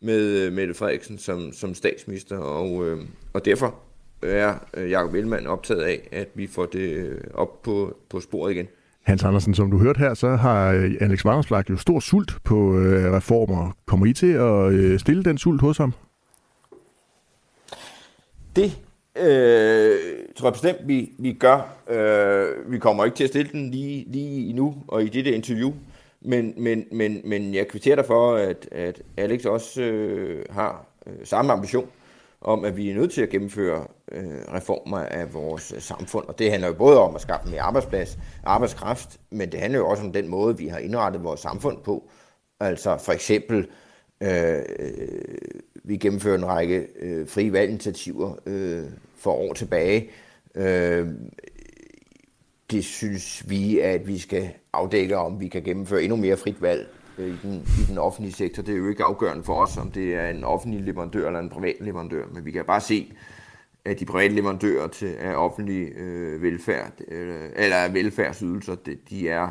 med Mette Frederiksen som, som statsminister, og, øh, og derfor er Jacob Ellemann optaget af, at vi får det op på, på sporet igen. Hans Andersen, som du hørte her, så har Alex Vandersblak jo stor sult på øh, reformer. Kommer I til at øh, stille den sult hos ham? Det øh, tror jeg bestemt, vi, vi gør. Øh, vi kommer ikke til at stille den lige, lige nu og i dette interview. Men, men, men, men jeg kvitterer dig for, at, at Alex også øh, har øh, samme ambition om, at vi er nødt til at gennemføre øh, reformer af vores øh, samfund. Og det handler jo både om at skaffe mere arbejdsplads, arbejdskraft, men det handler jo også om den måde, vi har indrettet vores samfund på. Altså for eksempel, øh, Øh, øh, vi gennemfører en række øh, frie valginitiativer øh, for år tilbage. Øh, det synes vi, at vi skal afdække, om vi kan gennemføre endnu mere frit valg øh, i den, i den offentlige sektor. Det er jo ikke afgørende for os, om det er en offentlig leverandør eller en privat leverandør, men vi kan bare se, at de private leverandører til af offentlig øh, velfærd, øh, eller velfærdsydelser, det, de er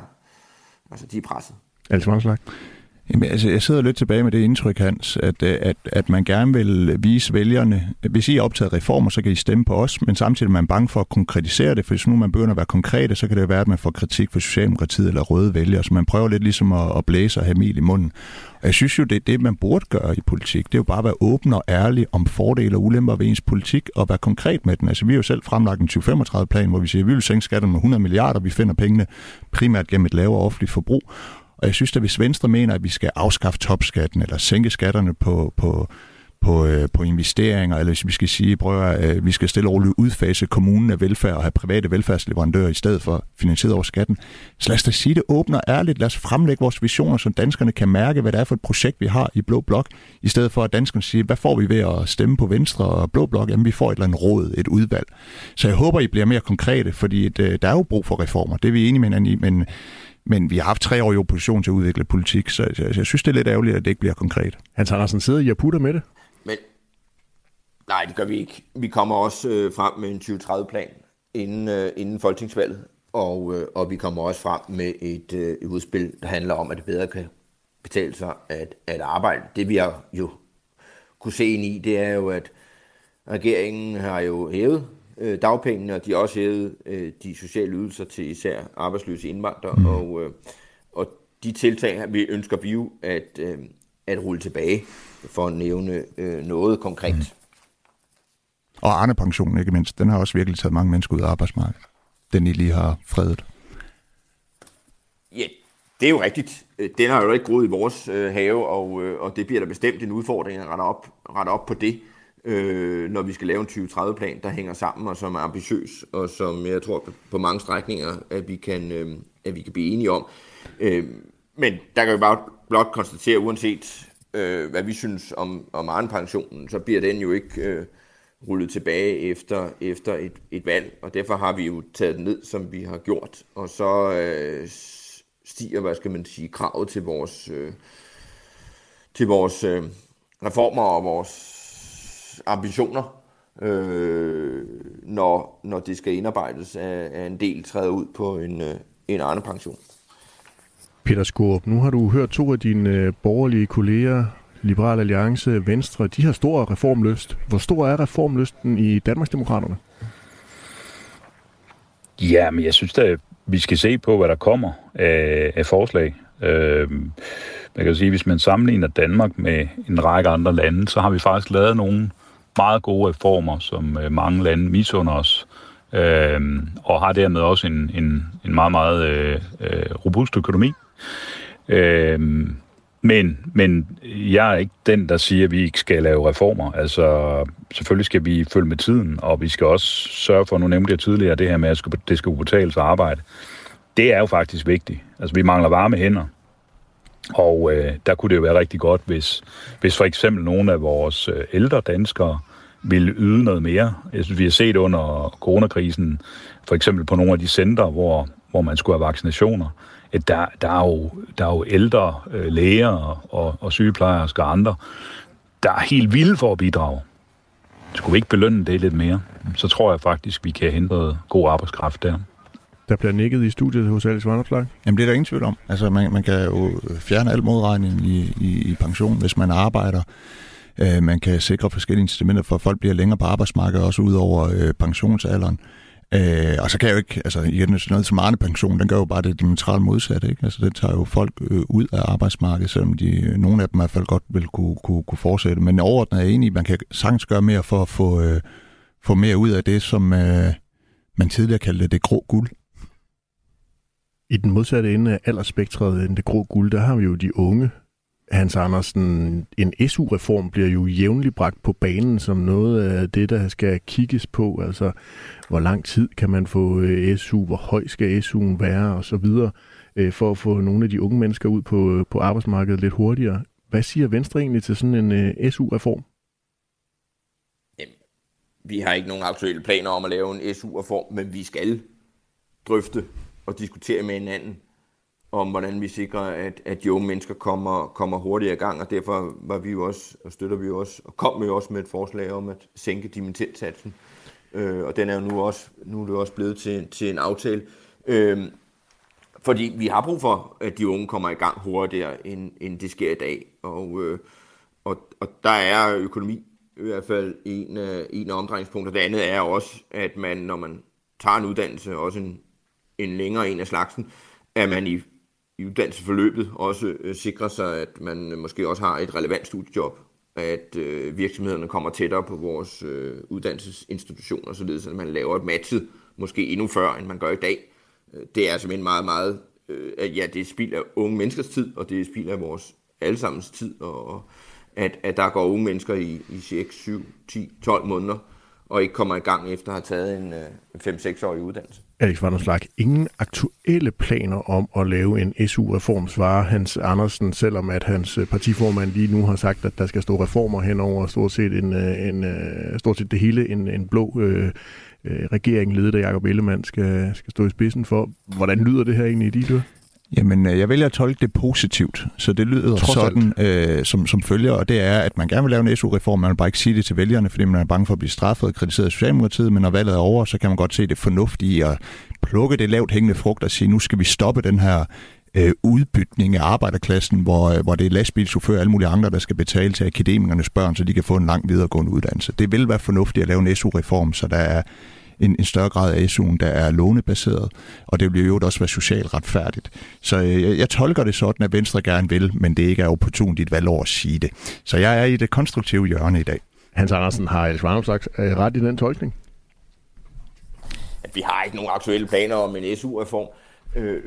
altså de er presset. Altså, Jamen, altså, jeg sidder lidt tilbage med det indtryk, Hans, at, øh, at, at man gerne vil vise vælgerne, hvis I er optaget reformer, så kan I stemme på os, men samtidig er man bange for at konkretisere det, for hvis nu man begynder at være konkrete, så kan det være, at man får kritik fra Socialdemokratiet eller røde vælgere, så man prøver lidt ligesom at, at blæse og have mil i munden. Og jeg synes jo, det er det, man burde gøre i politik. Det er jo bare at være åben og ærlig om fordele og ulemper ved ens politik, og være konkret med den. Altså, vi har jo selv fremlagt en 2035-plan, hvor vi siger, at vi vil sænke skatterne med 100 milliarder, vi finder pengene primært gennem et lavere offentligt forbrug. Og jeg synes, at hvis Venstre mener, at vi skal afskaffe topskatten eller sænke skatterne på, på, på, øh, på investeringer, eller hvis vi skal sige, prøv at øh, vi skal stille roligt udfase kommunen af velfærd og have private velfærdsleverandører i stedet for finansieret over skatten. Så lad os da sige det åbent og ærligt. Lad os fremlægge vores visioner, så danskerne kan mærke, hvad det er for et projekt, vi har i Blå Blok, i stedet for at danskerne siger, hvad får vi ved at stemme på Venstre og Blå Blok? Jamen, vi får et eller andet råd, et udvalg. Så jeg håber, I bliver mere konkrete, fordi et, øh, der er jo brug for reformer. Det er vi enige med hinanden i, men men vi har haft tre år i opposition til at udvikle politik, så jeg, jeg synes, det er lidt ærgerligt, at det ikke bliver konkret. Hans Andersen, sidder I og putter med det? Men nej, det gør vi ikke. Vi kommer også øh, frem med en 2030-plan inden, øh, inden folketingsvalget, og, øh, og vi kommer også frem med et, øh, udspil, der handler om, at det bedre kan betale sig at, at arbejde. Det vi har jo kunne se ind i, det er jo, at regeringen har jo hævet øh, dagpengene, og de har også hævet øh, de sociale ydelser til især arbejdsløse indvandrere. Mm. Og, øh, og de tiltag vi ønsker vi jo at, øh, at rulle tilbage, for at nævne øh, noget konkret. Mm. Og Arne-pensionen ikke mindst, den har også virkelig taget mange mennesker ud af arbejdsmarkedet. Den I lige har fredet. Ja, det er jo rigtigt. Den har jo ikke groet i vores øh, have, og, øh, og det bliver der bestemt en udfordring at rette op, rette op på det øh, når vi skal lave en 2030-plan, der hænger sammen og som er ambitiøs, og som jeg tror på mange strækninger, at vi kan, øh, at vi kan blive enige om. Øh, men der kan vi bare blot konstatere, uanset øh, hvad vi synes om, om egen pensionen, så bliver den jo ikke øh, rullet tilbage efter, efter et, et valg, og derfor har vi jo taget den ned, som vi har gjort, og så øh, stiger, hvad skal man sige, kravet til vores, øh, til vores øh, reformer og vores ambitioner, øh, når, når det skal indarbejdes, af, af en del træder ud på en, øh, en anden pension. Peter Skorp, nu har du hørt to af dine øh, borgerlige kolleger, Liberal Alliance, Venstre, de har stor reformlyst. Hvor stor er reformlysten i Danmarksdemokraterne? Ja, men jeg synes at vi skal se på, hvad der kommer af, af forslag. Øh, man kan sige, hvis man sammenligner Danmark med en række andre lande, så har vi faktisk lavet nogle meget gode reformer, som øh, mange lande misunder os, øh, og har dermed også en, en, en meget, meget øh, øh, robust økonomi. Øh, men, men jeg er ikke den, der siger, at vi ikke skal lave reformer. Altså, selvfølgelig skal vi følge med tiden, og vi skal også sørge for, nu nævnte jeg tidligere, det her med, at det skal betales at arbejde. Det er jo faktisk vigtigt. Altså, vi mangler varme hænder. Og øh, der kunne det jo være rigtig godt, hvis, hvis for eksempel nogle af vores øh, ældre danskere ville yde noget mere. Jeg synes, vi har set under coronakrisen, for eksempel på nogle af de centre, hvor, hvor man skulle have vaccinationer, at der, der, er, jo, der er jo ældre øh, læger og, og sygeplejersker og andre, der er helt vilde for at bidrage. Skulle vi ikke belønne det lidt mere, så tror jeg faktisk, vi kan hente god arbejdskraft der. Der bliver nikket i studiet hos Alex Vanderslag. Jamen det er der ingen tvivl om. Altså man, man kan jo fjerne al modregning i, i, i pension, hvis man arbejder. Øh, man kan sikre forskellige incitamenter for, at folk bliver længere på arbejdsmarkedet, også ud over øh, pensionsalderen. Øh, og så kan jeg jo ikke, altså igen, noget som Arne Pension, den gør jo bare det diametralt modsatte, ikke? Altså den tager jo folk øh, ud af arbejdsmarkedet, selvom de, øh, nogle af dem i hvert fald godt vil kunne, kunne, kunne fortsætte. Men overordnet er jeg enig, at man kan sagtens gøre mere for at få, øh, få mere ud af det, som øh, man tidligere kaldte det grå guld. I den modsatte ende af aldersspektret end det grå guld, der har vi jo de unge. Hans Andersen, en SU-reform bliver jo jævnligt bragt på banen som noget af det, der skal kigges på. Altså, hvor lang tid kan man få øh, SU, hvor høj skal SU'en være og så videre, øh, for at få nogle af de unge mennesker ud på, øh, på arbejdsmarkedet lidt hurtigere. Hvad siger Venstre egentlig til sådan en SU-reform? Vi har ikke nogen aktuelle planer om at lave en SU-reform, men vi skal drøfte og diskutere med hinanden om, hvordan vi sikrer, at, at de unge mennesker kommer, kommer hurtigere i gang, og derfor var vi jo også, og støtter vi jo også, og kom vi jo også med et forslag om at sænke dimittentsatsen. Øh, og den er jo nu også, nu er det også blevet til, til en aftale. Øh, fordi vi har brug for, at de unge kommer i gang hurtigere, end, end det sker i dag. Og, øh, og, og der er økonomi i hvert fald en, øh, en af omdrejningspunkter. Det andet er også, at man, når man tager en uddannelse, også en, en længere en af slagsen, at man i, i uddannelsesforløbet også øh, sikrer sig, at man måske også har et relevant studiejob, at øh, virksomhederne kommer tættere på vores øh, uddannelsesinstitutioner, således at man laver et matchet, måske endnu før, end man gør i dag. Øh, det er simpelthen meget, meget, øh, ja, det er spild af unge menneskers tid, og det er spild af vores allesammens tid, og at, at der går unge mennesker i, i 6, 7, 10, 12 måneder, og ikke kommer i gang efter at have taget en, øh, 5-6-årig uddannelse. Alex Vanderslag, ingen aktuelle planer om at lave en SU-reform, svarer Hans Andersen, selvom at hans øh, partiformand lige nu har sagt, at der skal stå reformer henover stort set, en, øh, en, øh, stort set det hele, en, en blå øh, regering, ledet af Jacob Ellemann, skal, skal stå i spidsen for. Hvordan lyder det her egentlig i de Jamen, jeg vælger at tolke det positivt, så det lyder Trods sådan, øh, som, som følger, og det er, at man gerne vil lave en SU-reform, man vil bare ikke sige det til vælgerne, fordi man er bange for at blive straffet og kritiseret af Socialdemokratiet, men når valget er over, så kan man godt se det fornuftige i at plukke det lavt hængende frugt og sige, nu skal vi stoppe den her øh, udbytning af arbejderklassen, hvor, øh, hvor det er lastbilchauffør og alle mulige andre, der skal betale til akademikernes børn, så de kan få en lang videregående uddannelse. Det vil være fornuftigt at lave en SU-reform, så der er en, en større grad af SU'en, der er lånebaseret, og det vil jo også være socialt retfærdigt. Så øh, jeg, jeg tolker det sådan, at Venstre gerne vil, men det ikke er opportunt i et valgår at sige det. Så jeg er i det konstruktive hjørne i dag. Hans Andersen, har Alex Varnum ret i den tolkning? At vi har ikke nogen aktuelle planer om en SU-reform, øh,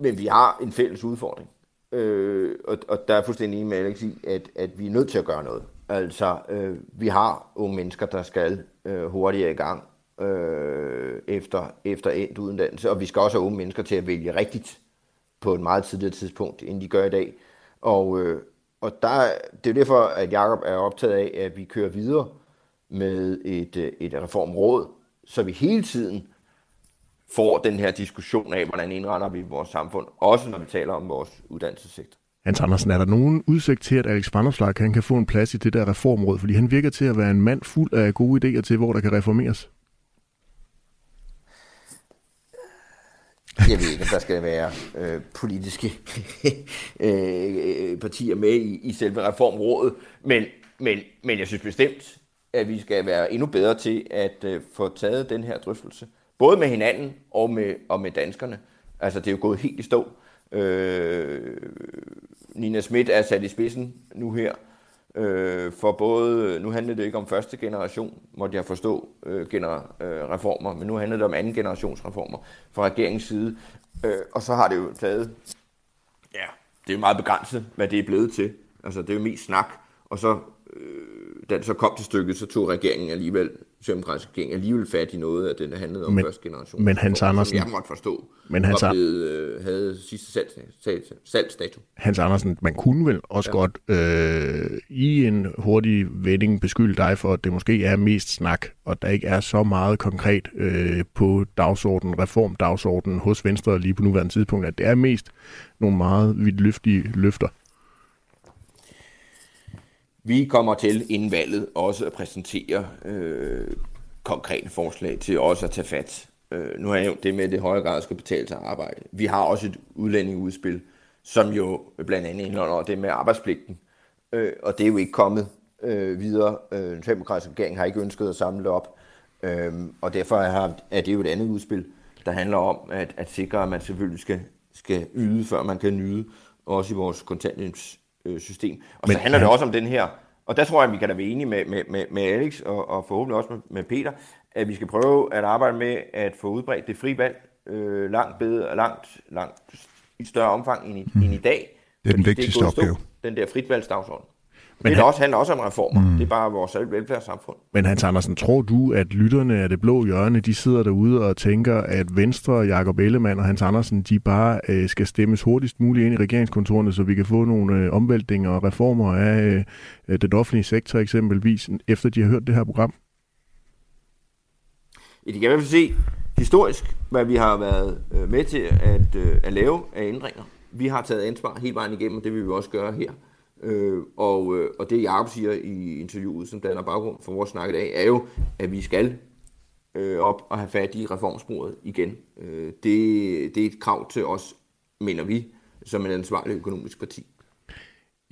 men vi har en fælles udfordring. Øh, og, og der er fuldstændig enig med Alex i, at, at vi er nødt til at gøre noget. Altså, øh, vi har unge mennesker, der skal øh, hurtigere i gang øh, efter, efter endt uddannelse, og vi skal også have unge mennesker til at vælge rigtigt på et meget tidligere tidspunkt, end de gør i dag. Og, øh, og der, det er derfor, at Jacob er optaget af, at vi kører videre med et, øh, et reformråd, så vi hele tiden får den her diskussion af, hvordan indretter vi vores samfund, også når vi taler om vores uddannelsessektor. Hans Andersen, er der nogen udsigt til, at Alex Vanderslag kan, kan få en plads i det der reformråd? Fordi han virker til at være en mand fuld af gode idéer til, hvor der kan reformeres. Jeg ved ikke, om der skal være øh, politiske øh, partier med i, i selve reformrådet, men, men, men jeg synes bestemt, at vi skal være endnu bedre til at øh, få taget den her drøftelse. Både med hinanden og med, og med danskerne. Altså, det er jo gået helt i stå. Øh, Nina Schmidt er sat i spidsen nu her. Øh, for både, nu handlede det ikke om første generation, måtte jeg forstå, øh, gener, øh, reformer, men nu handlede det om anden generations reformer fra regeringens side. Øh, og så har det jo taget, ja, det er jo meget begrænset, hvad det er blevet til. Altså det er jo mest snak, og så øh, da det så kom til stykket, så tog regeringen alligevel, Socialdemokratisk regering alligevel fat i noget af det, der handlede om men, første generation. Men Hans Andersen... Jeg måtte forstå, men Hans, var blevet, øh, havde sidste salgsdato. Salg, Hans Andersen, man kunne vel også ja. godt øh, i en hurtig vending beskylde dig for, at det måske er mest snak, og der ikke er så meget konkret øh, på dagsordenen, reformdagsordenen hos Venstre lige på nuværende tidspunkt, at det er mest nogle meget vidtløftige løfter. Vi kommer til inden valget også at præsentere øh, konkrete forslag til også at tage fat Øh, nu har jeg nævnt det med, at det højere grad skal betale sig arbejde. Vi har også et udlændingeudspil, som jo blandt andet indeholder det med arbejdspligten. Øh, og det er jo ikke kommet øh, videre. Øh, den socialdemokratiske regering har ikke ønsket at samle det op. Øh, og derfor er, det jo et andet udspil, der handler om at, at sikre, at man selvfølgelig skal, skal yde, før man kan nyde, også i vores kontanthjælpssystem. Og Men, så handler ja. det også om den her, og der tror jeg, at vi kan da være enige med, med, med, med Alex, og, og forhåbentlig også med, med Peter, at vi skal prøve at arbejde med at få udbredt det frie valg øh, langt bedre, langt, langt i større omfang end i, mm. end i dag. Det er den vigtigste opgave. Den der fritvalgsdagsorden. Men det han... også, handler også om reformer. Mm. Det er bare vores velfærdssamfund. Men Hans Andersen, tror du, at lytterne af det blå hjørne, de sidder derude og tænker, at Venstre, Jakob Ellemann og Hans Andersen, de bare øh, skal stemmes hurtigst muligt ind i regeringskontorene, så vi kan få nogle øh, omvæltninger og reformer af øh, den offentlige sektor eksempelvis, efter de har hørt det her program? I de kan i hvert fald se historisk, hvad vi har været øh, med til at, øh, at lave af ændringer. Vi har taget ansvar hele vejen igennem, og det vil vi også gøre her. Øh, og, øh, og det Jacob siger i interviewet, som danner baggrund for vores snak i dag, er jo, at vi skal øh, op og have fat i reformsporet igen. Øh, det, det er et krav til os, mener vi, som en ansvarlig økonomisk parti.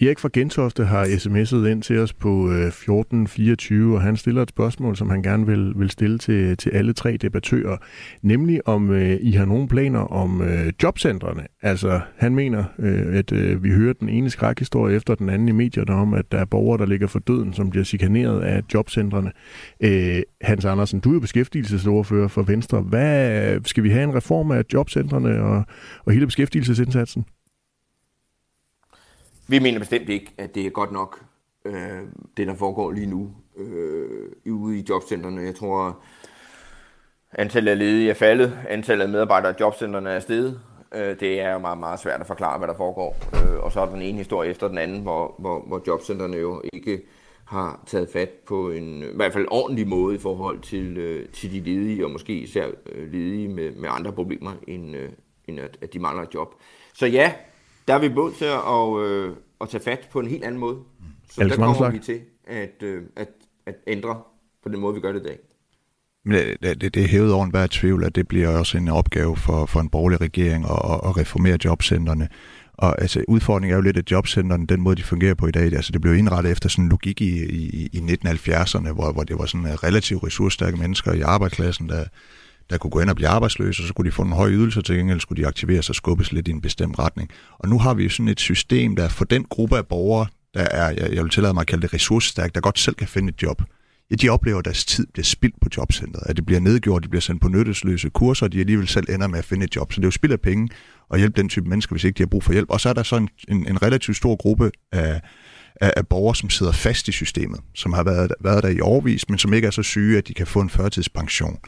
Erik fra Gentofte har sms'et ind til os på øh, 1424, og han stiller et spørgsmål, som han gerne vil, vil stille til, til alle tre debattører, nemlig om øh, I har nogle planer om øh, jobcentrene. Altså, han mener, øh, at øh, vi hører den ene skrækhistorie efter den anden i medierne om, at der er borgere, der ligger for døden, som bliver chikaneret af jobcentrene. Øh, Hans Andersen, du er jo beskæftigelsesordfører for Venstre. Hvad Skal vi have en reform af jobcentrene og, og hele beskæftigelsesindsatsen? Vi mener bestemt ikke, at det er godt nok, øh, det der foregår lige nu øh, ude i jobcentrene. Jeg tror, antallet af ledige er faldet, antallet af medarbejdere i jobcentrene er steget. Øh, det er jo meget, meget svært at forklare, hvad der foregår. Øh, og så er der den ene historie efter den anden, hvor, hvor, hvor jobcentrene jo ikke har taget fat på en i hvert fald ordentlig måde i forhold til, øh, til de ledige, og måske især øh, ledige med, med andre problemer, end, øh, end at, at de mangler et job. Så ja, der er vi både til at, øh, at tage fat på en helt anden måde. Så der kommer vi til at, øh, at, at ændre på den måde, vi gør det i dag. Men det, det, det er hævet over enhver tvivl, at det bliver også en opgave for, for en borgerlig regering at, at reformere jobcentrene. Og altså, udfordringen er jo lidt, at jobcentrene, den måde, de fungerer på i dag, altså, det blev indrettet efter sådan en logik i, i, i 1970'erne, hvor, hvor det var sådan relativt ressourcestærke mennesker i arbejdsklassen, der, der kunne gå ind og blive arbejdsløse, og så kunne de få en høj ydelse, til gengæld skulle de aktiveres og skubbes lidt i en bestemt retning. Og nu har vi jo sådan et system, der for den gruppe af borgere, der er, jeg, jeg vil tillade mig at kalde det ressourcestærk, der godt selv kan finde et job, ja, de oplever, at deres tid bliver spildt på jobcentret, at det bliver nedgjort, de bliver sendt på nyttesløse kurser, og de alligevel selv ender med at finde et job. Så det er jo spild af penge at hjælpe den type mennesker, hvis ikke de har brug for hjælp. Og så er der så en, en, en relativt stor gruppe af, af, af borgere, som sidder fast i systemet, som har været, været der i årvis, men som ikke er så syge, at de kan få en førtidspension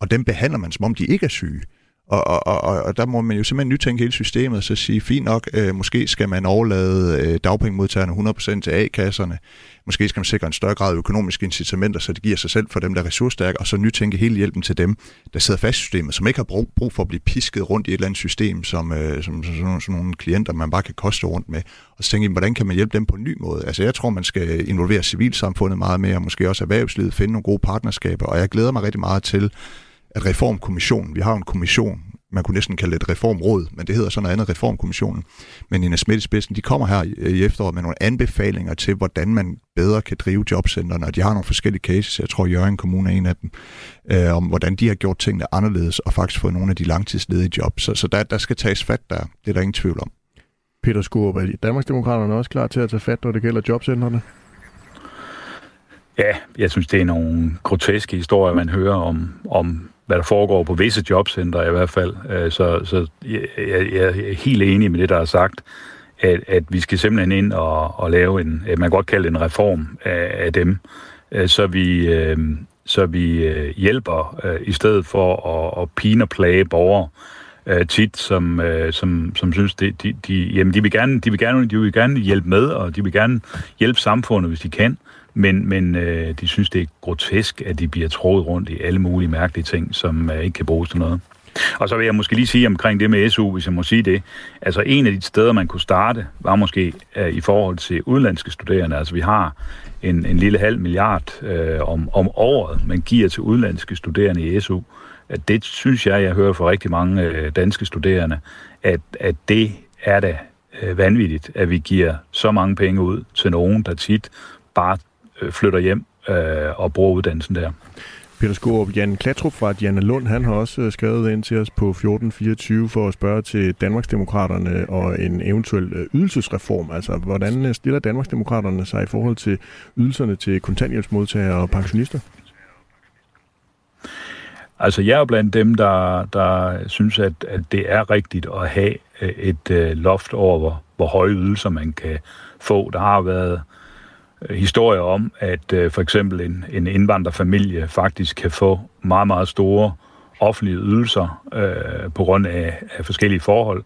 og dem behandler man, som om de ikke er syge. Og, og, og, og der må man jo simpelthen nytænke hele systemet og så sige, fint nok, øh, måske skal man overlade øh, dagpengemodtagerne 100% til A-kasserne. Måske skal man sikre en større grad af økonomiske incitamenter, så det giver sig selv for dem, der er ressourcestærke, og så nytænke hele hjælpen til dem, der sidder fast i systemet, som ikke har brug, brug for at blive pisket rundt i et eller andet system, som, øh, som, som, som som nogle klienter, man bare kan koste rundt med. Og så tænke, hvordan kan man hjælpe dem på en ny måde? Altså jeg tror, man skal involvere civilsamfundet meget mere, og måske også erhvervslivet, finde nogle gode partnerskaber, og jeg glæder mig rigtig meget til, at reformkommissionen, vi har en kommission, man kunne næsten kalde det et reformråd, men det hedder sådan noget andet, reformkommissionen. Men Ina Schmidt i spidsen, de kommer her i efteråret med nogle anbefalinger til, hvordan man bedre kan drive jobcentrene, og de har nogle forskellige cases, jeg tror Jørgen Kommune er en af dem, øh, om hvordan de har gjort tingene anderledes, og faktisk fået nogle af de langtidsledige jobs. Så, så der, der skal tages fat der, det er der ingen tvivl om. Peter Skurp, er Danmarksdemokraterne også klar til at tage fat, når det gælder jobcentrene? Ja, jeg synes, det er nogle groteske historier, man hører om, om hvad der foregår på visse jobcenter i hvert fald. Øh, så, så jeg, jeg er helt enig med det, der er sagt, at, at vi skal simpelthen ind og, og lave en, øh, man kan godt kalde det en reform af, af dem, øh, så vi, øh, så vi øh, hjælper øh, i stedet for at, at pine og plage borgere tit, som, som, som synes, det, de, de, jamen, de, vil gerne, de, vil gerne, de vil gerne hjælpe med, og de vil gerne hjælpe samfundet, hvis de kan. Men, men øh, de synes, det er grotesk, at de bliver troet rundt i alle mulige mærkelige ting, som øh, ikke kan bruges til noget. Og så vil jeg måske lige sige omkring det med SU, hvis jeg må sige det. Altså en af de steder, man kunne starte, var måske øh, i forhold til udenlandske studerende. Altså vi har en, en lille halv milliard øh, om, om året, man giver til udenlandske studerende i SU. at det synes jeg, jeg hører fra rigtig mange øh, danske studerende, at, at det er da øh, vanvittigt, at vi giver så mange penge ud til nogen, der tit bare flytter hjem øh, og bruger uddannelsen der. Peter Skorup, Jan Klatrup fra Janne Lund, han har også øh, skrevet ind til os på 1424 for at spørge til Danmarksdemokraterne og en eventuel øh, ydelsesreform. Altså, hvordan øh, stiller Danmarksdemokraterne sig i forhold til ydelserne til kontanthjælpsmodtagere og pensionister? Altså, jeg er blandt dem, der, der synes, at, at det er rigtigt at have et loft over, hvor, hvor høje ydelser man kan få. Der har været uh, Øh, historier om, at øh, for eksempel en, en indvandrerfamilie faktisk kan få meget, meget store offentlige ydelser øh, på grund af, af forskellige forhold,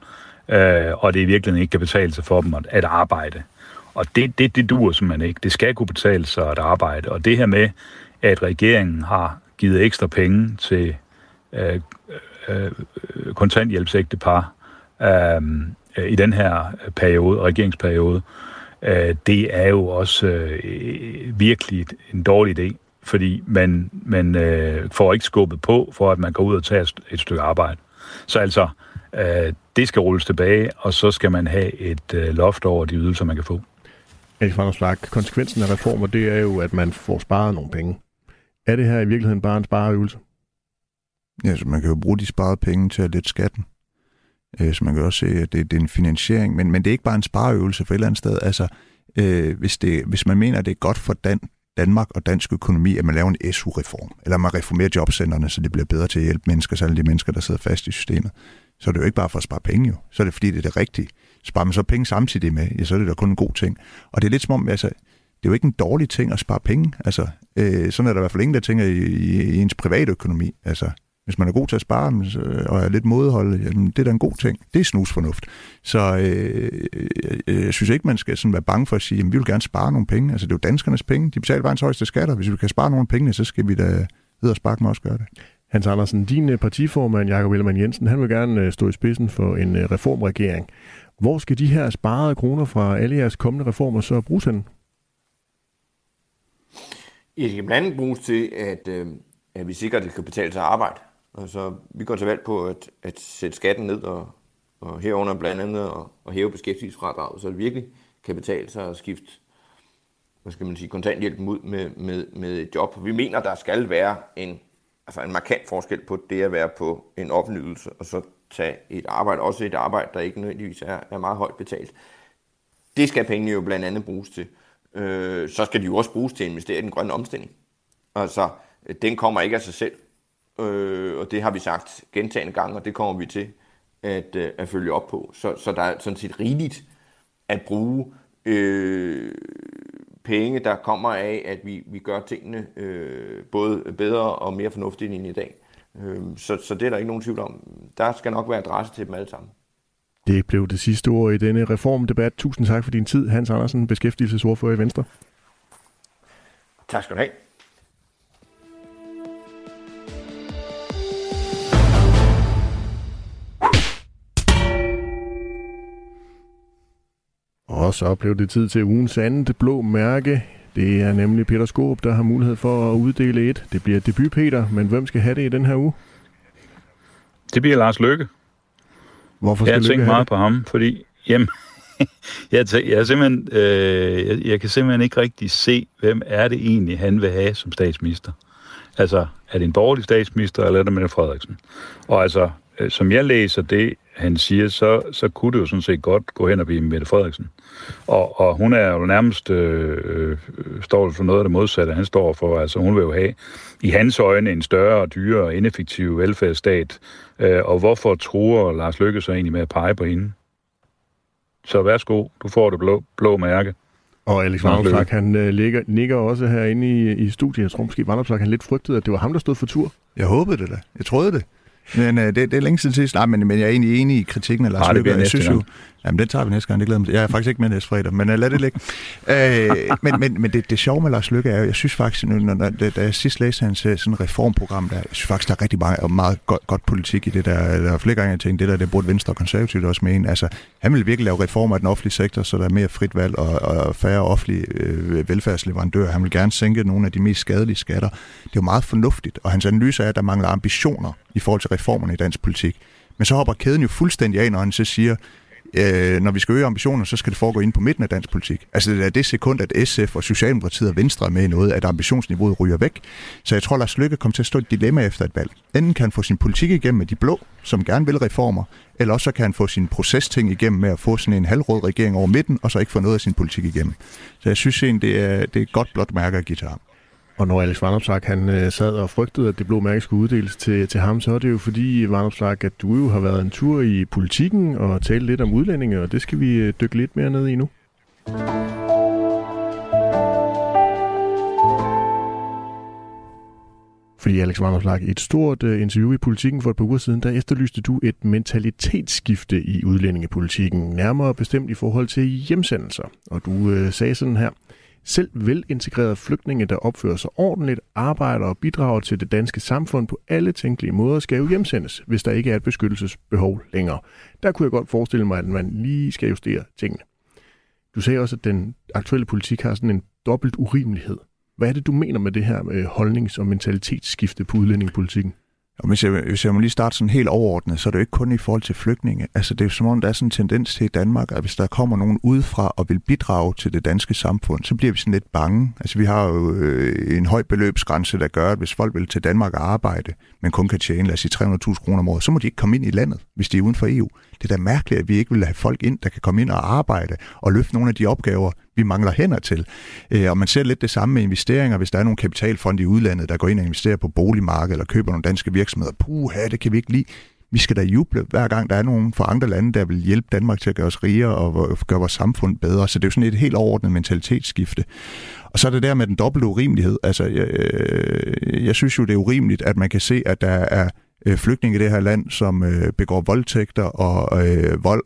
øh, og det i virkeligheden ikke kan betale sig for dem at, at arbejde. Og det, det, det duer simpelthen ikke. Det skal kunne betale sig at arbejde. Og det her med, at regeringen har givet ekstra penge til øh, øh, kontanthjælpsægtepar øh, i den her periode, regeringsperiode, øh, det er jo også øh, virkelig en dårlig idé, fordi man, man øh, får ikke skubbet på, for at man går ud og tager et, stykke arbejde. Så altså, øh, det skal rulles tilbage, og så skal man have et øh, loft over de ydelser, man kan få. Alex Vandersbak, konsekvensen af reformer, det er jo, at man får sparet nogle penge. Er det her i virkeligheden bare en spareøvelse? Ja, så man kan jo bruge de sparede penge til at lette skatten. Øh, så man kan også se, at det, det er en finansiering. Men, men det er ikke bare en spareøvelse for et eller andet sted. Altså, øh, hvis, det, hvis man mener, at det er godt for Dan, Danmark og dansk økonomi, at man laver en SU-reform, eller man reformerer jobcentrene, så det bliver bedre til at hjælpe mennesker, særligt alle de mennesker, der sidder fast i systemet, så er det jo ikke bare for at spare penge jo. Så er det fordi, det er det rigtige. Sparer man så penge samtidig med, ja, så er det da kun en god ting. Og det er lidt som om, altså, det er jo ikke en dårlig ting at spare penge. Altså, øh, sådan er der i hvert fald ingen, der tænker i, i, i ens private økonomi. Altså, hvis man er god til at spare og er lidt modholdet, jamen, det er da en god ting. Det er snusfornuft. Så øh, øh, jeg synes ikke, man skal sådan være bange for at sige, at vi vil gerne spare nogle penge. Altså, det er jo danskernes penge. De betaler verdens højeste skatter. Hvis vi kan spare nogle penge, så skal vi da ved at sparke med også gøre det. Hans Andersen, din øh, partiformand, Jakob Ellemann Jensen, han vil gerne øh, stå i spidsen for en øh, reformregering. Hvor skal de her sparede kroner fra alle jeres kommende reformer så bruges hen? Det kan blandt andet bruges til, at, at vi sikrer, at det kan betale sig at arbejde. Altså, vi går til valg på at, at sætte skatten ned, og, og herunder blandt andet at, at hæve beskæftigelsesfradraget, så det virkelig kan betale sig at skifte hvad skal man sige, kontanthjælpen ud med, med, med et job. Vi mener, der skal være en, altså en markant forskel på det at være på en offentlig ydelse, og så tage et arbejde, også et arbejde, der ikke nødvendigvis er, er meget højt betalt. Det skal pengene jo blandt andet bruges til. Øh, så skal de jo også bruges til at investere i den grønne omstilling. Altså, den kommer ikke af sig selv. Øh, og det har vi sagt gentagende gange, og det kommer vi til at, øh, at følge op på. Så, så der er sådan set rigeligt at bruge øh, penge, der kommer af, at vi, vi gør tingene øh, både bedre og mere fornuftigt end i dag. Øh, så, så det er der ikke nogen tvivl om. Der skal nok være adresse til dem alle sammen. Det blev det sidste ord i denne reformdebat. Tusind tak for din tid, Hans Andersen, beskæftigelsesordfører i Venstre. Tak skal du have. Og så blev det tid til ugens andet blå mærke. Det er nemlig Peter Skåb, der har mulighed for at uddele et. Det bliver debut, Peter, men hvem skal have det i den her uge? Det bliver Lars Løkke. Hvorfor skal jeg har tænkt meget det? på ham, fordi jamen, jeg, tænk, jeg, simpelthen, øh, jeg, jeg kan simpelthen ikke rigtig se, hvem er det egentlig, han vil have som statsminister. Altså, er det en borgerlig statsminister, eller er det Mette Frederiksen? Og altså, som jeg læser det, han siger, så, så kunne det jo sådan set godt gå hen og blive Mette Frederiksen. Og, og hun er jo nærmest, øh, øh, står for noget af det modsatte, han står for. Altså hun vil jo have i hans øjne en større og dyrere og ineffektiv velfærdsstat. Øh, og hvorfor tror Lars Løkke så egentlig med at pege på hende? Så værsgo, du får det blå, blå mærke. Og Alex Vanderslag, han øh, ligger, ligger også herinde i, i studiet. Jeg tror måske, Vanderslag han lidt frygtede, at det var ham, der stod for tur. Jeg håbede det da. Jeg troede det. Men øh, det, det er længe siden sidst. Nej, men, men jeg er egentlig enig i kritikken af Lars Løkke. Jeg synes jo, Jamen, den tager vi næste gang, det glæder mig. Jeg er faktisk ikke med næste fredag, men uh, lad det ligge. uh, men men, men det, det sjove med Lars Lykke er jo, jeg synes faktisk, når, når, da, da jeg sidst læste hans øh, sådan reformprogram der, jeg synes faktisk, der er rigtig meget, meget godt, godt politik i det der. Der er flere gange, jeg tænkte, det der, det burde Venstre og Konservativt også mene. Altså, han vil virkelig lave reformer af den offentlige sektor, så der er mere frit valg og, og færre offentlige øh, velfærdsleverandører. Han vil gerne sænke nogle af de mest skadelige skatter. Det er jo meget fornuftigt, og hans analyse er, at der mangler ambitioner i forhold til reformerne i dansk politik. Men så hopper kæden jo fuldstændig af, når han så siger, øh, når vi skal øge ambitioner, så skal det foregå ind på midten af dansk politik. Altså det er det sekund, at SF og Socialdemokratiet og Venstre er med i noget, at ambitionsniveauet ryger væk. Så jeg tror, Lars Lykke kommer til at stå et dilemma efter et valg. Enten kan han få sin politik igennem med de blå, som gerne vil reformer, eller også så kan han få sin procesting igennem med at få sådan en halvrød regering over midten, og så ikke få noget af sin politik igennem. Så jeg synes egentlig, det er, det er et godt blot mærke at give til ham. Og når Alex Vanopslagh, han øh, sad og frygtede, at det blå mærke skulle uddeles til, til ham, så er det jo fordi, Vanopslagh, at du jo har været en tur i politikken og talt lidt om udlændinge, og det skal vi øh, dykke lidt mere ned i nu. Fordi Alex Vanopslagh, i et stort øh, interview i Politikken for et par uger siden, der efterlyste du et mentalitetsskifte i udlændingepolitikken, nærmere bestemt i forhold til hjemsendelser. Og du øh, sagde sådan her, selv velintegrerede flygtninge, der opfører sig ordentligt, arbejder og bidrager til det danske samfund på alle tænkelige måder, skal jo hjemsendes, hvis der ikke er et beskyttelsesbehov længere. Der kunne jeg godt forestille mig, at man lige skal justere tingene. Du sagde også, at den aktuelle politik har sådan en dobbelt urimelighed. Hvad er det, du mener med det her med holdnings- og mentalitetsskifte på udlændingepolitikken? Og hvis jeg, hvis jeg må lige starte sådan helt overordnet, så er det jo ikke kun i forhold til flygtninge. Altså det er jo som om, der er sådan en tendens til i Danmark, at hvis der kommer nogen udefra og vil bidrage til det danske samfund, så bliver vi sådan lidt bange. Altså vi har jo øh, en høj beløbsgrænse, der gør, at hvis folk vil til Danmark og arbejde, men kun kan tjene, lad os sige 300.000 kroner om året, så må de ikke komme ind i landet, hvis de er uden for EU. Det er da mærkeligt, at vi ikke vil have folk ind, der kan komme ind og arbejde og løfte nogle af de opgaver, vi mangler hænder til. Øh, og man ser lidt det samme med investeringer, hvis der er nogle kapitalfonde i udlandet, der går ind og investerer på boligmarkedet eller køber nogle danske virksomheder. Puha, det kan vi ikke lide. Vi skal da juble, hver gang der er nogen fra andre lande, der vil hjælpe Danmark til at gøre os rigere og gøre vores samfund bedre. Så det er jo sådan et helt overordnet mentalitetsskifte. Og så er det der med den dobbelte urimelighed. Altså, jeg, øh, jeg synes jo, det er urimeligt, at man kan se, at der er øh, flygtninge i det her land, som øh, begår voldtægter og øh, vold,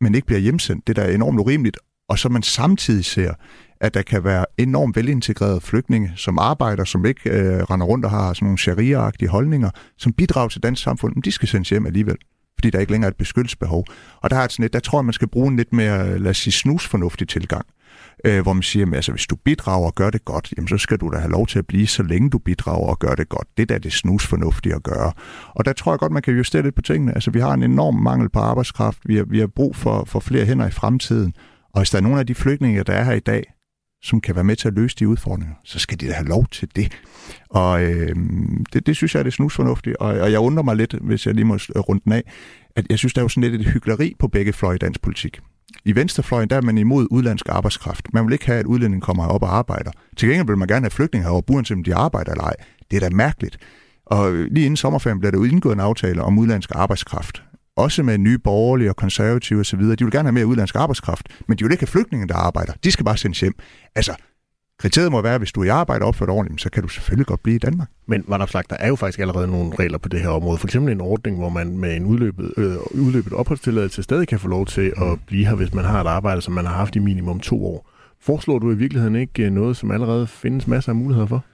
men ikke bliver hjemsendt. Det der er enormt urimeligt. Og så man samtidig ser, at der kan være enormt velintegrerede flygtninge, som arbejder, som ikke øh, render rundt og har sådan nogle sharia-agtige holdninger, som bidrager til dansk samfund, men de skal sendes hjem alligevel, fordi der ikke længere er et beskyttelsesbehov. Og der, er sådan et, der tror jeg, man skal bruge en lidt mere, øh, lad os sige, snusfornuftig tilgang øh, hvor man siger, at altså, hvis du bidrager og gør det godt, jamen, så skal du da have lov til at blive, så længe du bidrager og gør det godt. Det er da det snusfornuftige at gøre. Og der tror jeg godt, man kan justere lidt på tingene. Altså, vi har en enorm mangel på arbejdskraft. Vi har, vi har brug for, for flere hænder i fremtiden. Og hvis der er nogle af de flygtninge, der er her i dag, som kan være med til at løse de udfordringer, så skal de da have lov til det. Og øh, det, det synes jeg er det snusfornuftigt, og, og jeg undrer mig lidt, hvis jeg lige må runde den af, at jeg synes, der er jo sådan lidt et hyggeleri på begge fløje i dansk politik. I venstrefløjen der er man imod udlandsk arbejdskraft. Man vil ikke have, at udlændinge kommer op og arbejder. Til gengæld vil man gerne have flygtninge heroppe, uanset om de arbejder eller ej. Det er da mærkeligt. Og lige inden sommerferien blev der indgået en aftale om udlandsk arbejdskraft. Også med nye borgerlige og konservative osv. De vil gerne have mere udlandsk arbejdskraft, men de vil ikke have flygtninge, der arbejder. De skal bare sendes hjem. Altså, Kriteriet må være, at hvis du er i arbejde og opført ordentligt, så kan du selvfølgelig godt blive i Danmark. Men Vandopslag, der er jo faktisk allerede nogle regler på det her område. For eksempel en ordning, hvor man med en udløbet, øh, udløbet opholdstilladelse stadig kan få lov til at mm. blive her, hvis man har et arbejde, som man har haft i minimum to år. Foreslår du i virkeligheden ikke øh, noget, som allerede findes masser af muligheder for?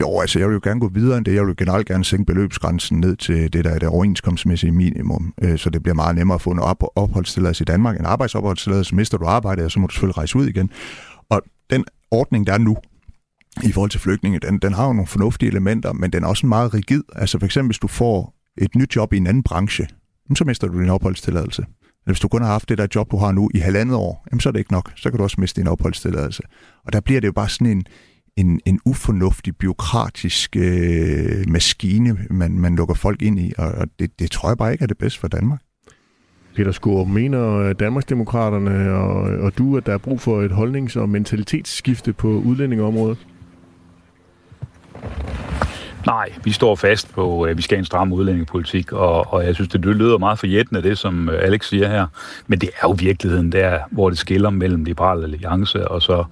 Jo, altså jeg vil jo gerne gå videre end det. Jeg vil jo generelt gerne sænke beløbsgrænsen ned til det, der er det overenskomstmæssige minimum, øh, så det bliver meget nemmere at få en op- opholdstilladelse i Danmark. En arbejdsopholdstilladelse, mister du arbejdet, og så må du selvfølgelig rejse ud igen. Og den ordning, der er nu, i forhold til flygtninge, den, den har jo nogle fornuftige elementer, men den er også meget rigid. Altså for eksempel, hvis du får et nyt job i en anden branche, så mister du din opholdstilladelse. Eller hvis du kun har haft det der job, du har nu i halvandet år, så er det ikke nok. Så kan du også miste din opholdstilladelse. Og der bliver det jo bare sådan en, en, en ufornuftig, byråkratisk øh, maskine, man, man lukker folk ind i, og det, det tror jeg bare ikke er det bedste for Danmark. Peter Skåre, mener øh, Danmarksdemokraterne og, og du, at der er brug for et holdnings- og mentalitetsskifte på udlændingeområdet? Nej, vi står fast på, at vi skal have en stram udlændingepolitik, og, og jeg synes, det lyder meget forjættende, det som øh, Alex siger her. Men det er jo virkeligheden der, hvor det skiller mellem Liberal Alliance og så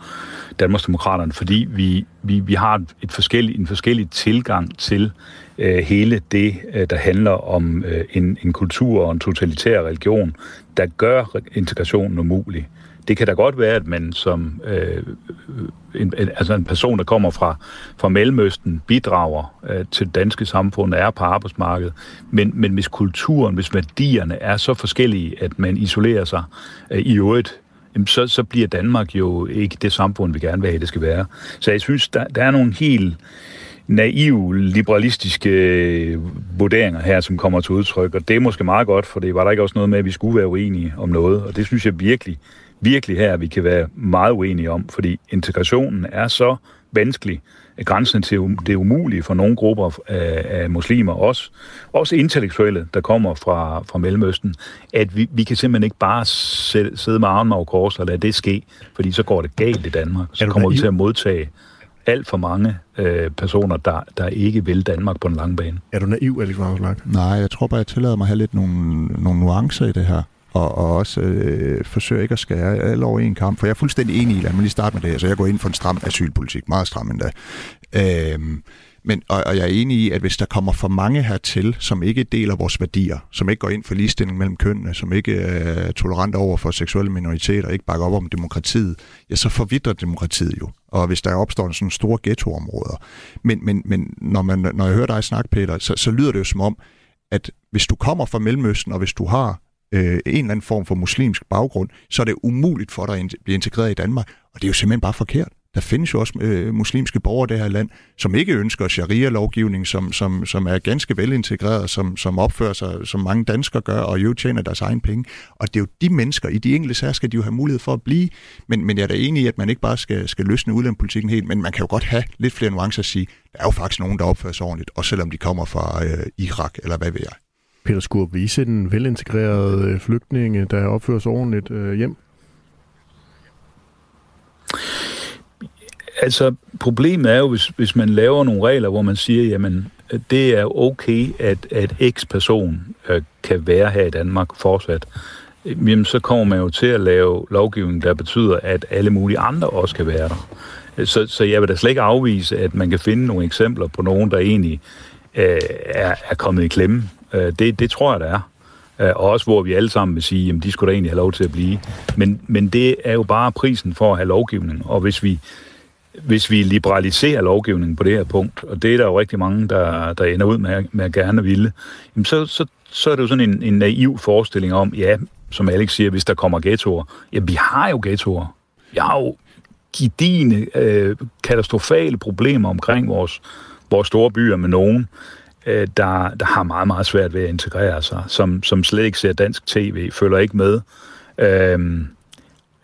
Danmarksdemokraterne, fordi vi, vi, vi har et forskellig, en forskellig tilgang til øh, hele det, øh, der handler om øh, en, en kultur og en totalitær religion, der gør integrationen umulig. Det kan da godt være, at man som øh, en, altså en person, der kommer fra, fra Mellemøsten, bidrager øh, til det danske samfund, er på arbejdsmarkedet, men, men hvis kulturen, hvis værdierne er så forskellige, at man isolerer sig øh, i øvrigt så, så bliver Danmark jo ikke det samfund, vi gerne vil have, det skal være. Så jeg synes, der, der er nogle helt naive, liberalistiske vurderinger her, som kommer til udtryk, og det er måske meget godt, for det var der ikke også noget med, at vi skulle være uenige om noget, og det synes jeg virkelig, virkelig her, vi kan være meget uenige om, fordi integrationen er så vanskelig, grænsen til det umulige for nogle grupper af, af muslimer, også, også intellektuelle, der kommer fra, fra Mellemøsten, at vi, vi kan simpelthen ikke bare sidde, med armen over kors og lade det ske, fordi så går det galt i Danmark. Så kommer vi til at modtage alt for mange øh, personer, der, der ikke vil Danmark på en lang bane. Er du naiv, Alex Vanderslag? Nej, jeg tror bare, jeg tillader mig at have lidt nogle, nogle nuancer i det her og, og også øh, forsøger ikke at skære alle over en kamp. For jeg er fuldstændig enig i, lad mig lige starte med det. Altså, jeg går ind for en stram asylpolitik, meget stram endda. Øhm, men, og, og jeg er enig i, at hvis der kommer for mange hertil, som ikke deler vores værdier, som ikke går ind for ligestilling mellem kønnene, som ikke øh, er tolerant over for seksuelle minoriteter, ikke bakker op om demokratiet, ja, så forvidrer demokratiet jo. Og hvis der opstår sådan store ghettoområder. Men, men, men når, man, når jeg hører dig snakke, Peter, så, så lyder det jo som om, at hvis du kommer fra Mellemøsten, og hvis du har øh, en eller anden form for muslimsk baggrund, så er det umuligt for dig at blive integreret i Danmark. Og det er jo simpelthen bare forkert. Der findes jo også øh, muslimske borgere i det her land, som ikke ønsker sharia-lovgivning, som, som, som er ganske velintegreret, som, som opfører sig, som mange danskere gør, og jo tjener deres egen penge. Og det er jo de mennesker, i de enkelte sager skal de jo have mulighed for at blive. Men, men jeg er da enig i, at man ikke bare skal, skal løsne udlændingepolitikken helt, men man kan jo godt have lidt flere nuancer at sige, der er jo faktisk nogen, der opfører sig ordentligt, også selvom de kommer fra øh, Irak, eller hvad ved jeg. Peter Skurp, vise den velintegrerede en velintegreret øh, flygtninge, der opfører sig ordentligt øh, hjem? Altså, problemet er jo, hvis, hvis man laver nogle regler, hvor man siger, jamen, det er okay, at, at X-person øh, kan være her i Danmark fortsat, jamen, så kommer man jo til at lave lovgivning, der betyder, at alle mulige andre også kan være der. Så, så jeg vil da slet ikke afvise, at man kan finde nogle eksempler på nogen, der egentlig øh, er, er kommet i klemme Øh, det, det tror jeg, der er. Øh, og også hvor vi alle sammen vil sige, at de skulle da egentlig have lov til at blive. Men, men det er jo bare prisen for at have lovgivning. Og hvis vi, hvis vi liberaliserer lovgivningen på det her punkt, og det er der jo rigtig mange, der, der ender ud med, med at gerne ville, jamen så, så, så er det jo sådan en, en naiv forestilling om, ja, som Alex siger, hvis der kommer ghettoer. Ja, vi har jo ghettoer. Vi har jo gidine, øh, katastrofale problemer omkring vores, vores store byer med nogen, øh, der, der har meget, meget svært ved at integrere sig, som, som slet ikke ser dansk tv, følger ikke med. Øh,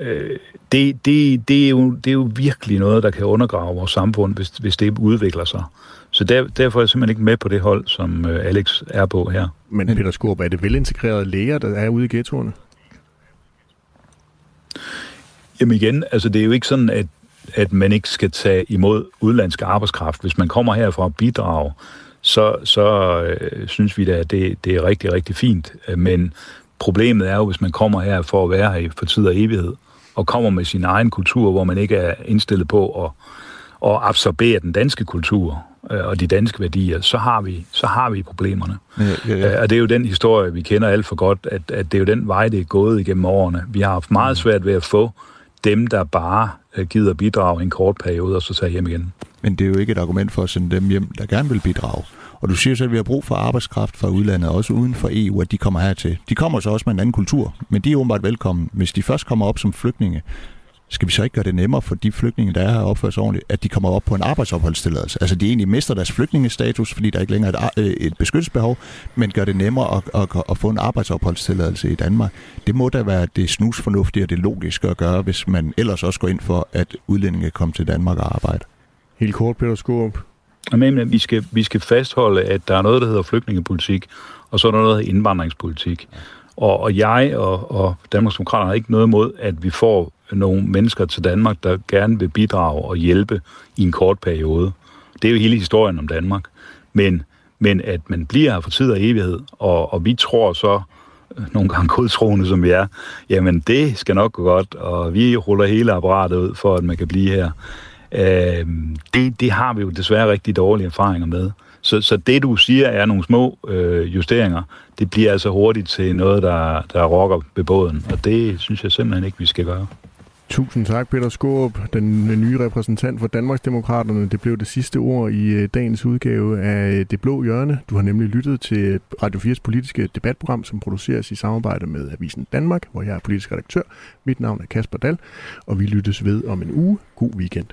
øh, det, det, det, er jo, det er jo virkelig noget, der kan undergrave vores samfund, hvis, hvis det udvikler sig. Så der, derfor er jeg simpelthen ikke med på det hold, som øh, Alex er på her. Men Peter Skorp, er det velintegrerede læger, der er ude i ghettoerne? Jamen igen, altså det er jo ikke sådan, at, at man ikke skal tage imod udlandsk arbejdskraft. Hvis man kommer her for at bidrage, så, så øh, synes vi da, at det, det er rigtig, rigtig fint. Men problemet er jo, hvis man kommer her for at være her for tid og evighed, og kommer med sin egen kultur, hvor man ikke er indstillet på at, at absorbere den danske kultur øh, og de danske værdier, så har vi, så har vi problemerne. Ja, ja, ja. Øh, og det er jo den historie, vi kender alt for godt, at, at det er jo den vej, det er gået igennem årene. Vi har haft meget svært ved at få dem, der bare øh, gider bidrage en kort periode, og så tager hjem igen. Men det er jo ikke et argument for at sende dem hjem, der gerne vil bidrage. Og du siger selv, at vi har brug for arbejdskraft fra udlandet, også uden for EU, at de kommer hertil. De kommer så også med en anden kultur, men de er åbenbart velkommen. Hvis de først kommer op som flygtninge, skal vi så ikke gøre det nemmere for de flygtninge, der er her opført sig ordentligt, at de kommer op på en arbejdsopholdstilladelse? Altså de egentlig mister deres flygtningestatus, fordi der ikke længere er et, øh, et beskyttelsesbehov, men gør det nemmere at, at, at få en arbejdsopholdstilladelse i Danmark. Det må da være det snusfornuftige og det logiske at gøre, hvis man ellers også går ind for, at udlændinge kommer til Danmark og arbejder. Helt kort, Peter Skorup. Men at vi skal, vi skal fastholde, at der er noget, der hedder flygtningepolitik, og så er der noget, der hedder indvandringspolitik. Og, og jeg og, og Danmarks Demokrater har ikke noget imod, at vi får nogle mennesker til Danmark, der gerne vil bidrage og hjælpe i en kort periode. Det er jo hele historien om Danmark. men, men at man bliver her for tid og evighed, og, og vi tror så, øh, nogle gange godtroende som vi er, jamen det skal nok gå godt, og vi ruller hele apparatet ud for, at man kan blive her. Øh, det, det har vi jo desværre rigtig dårlige erfaringer med. Så, så det, du siger, er nogle små øh, justeringer. Det bliver altså hurtigt til noget, der, der rokker ved båden, og det synes jeg simpelthen ikke, vi skal gøre. Tusind tak, Peter Skåb, den nye repræsentant for Danmarksdemokraterne. Det blev det sidste ord i øh, dagens udgave af øh, Det Blå Hjørne. Du har nemlig lyttet til øh, Radio 4's politiske debatprogram, som produceres i samarbejde med Avisen Danmark, hvor jeg er politisk redaktør. Mit navn er Kasper Dal, og vi lyttes ved om en uge. God weekend.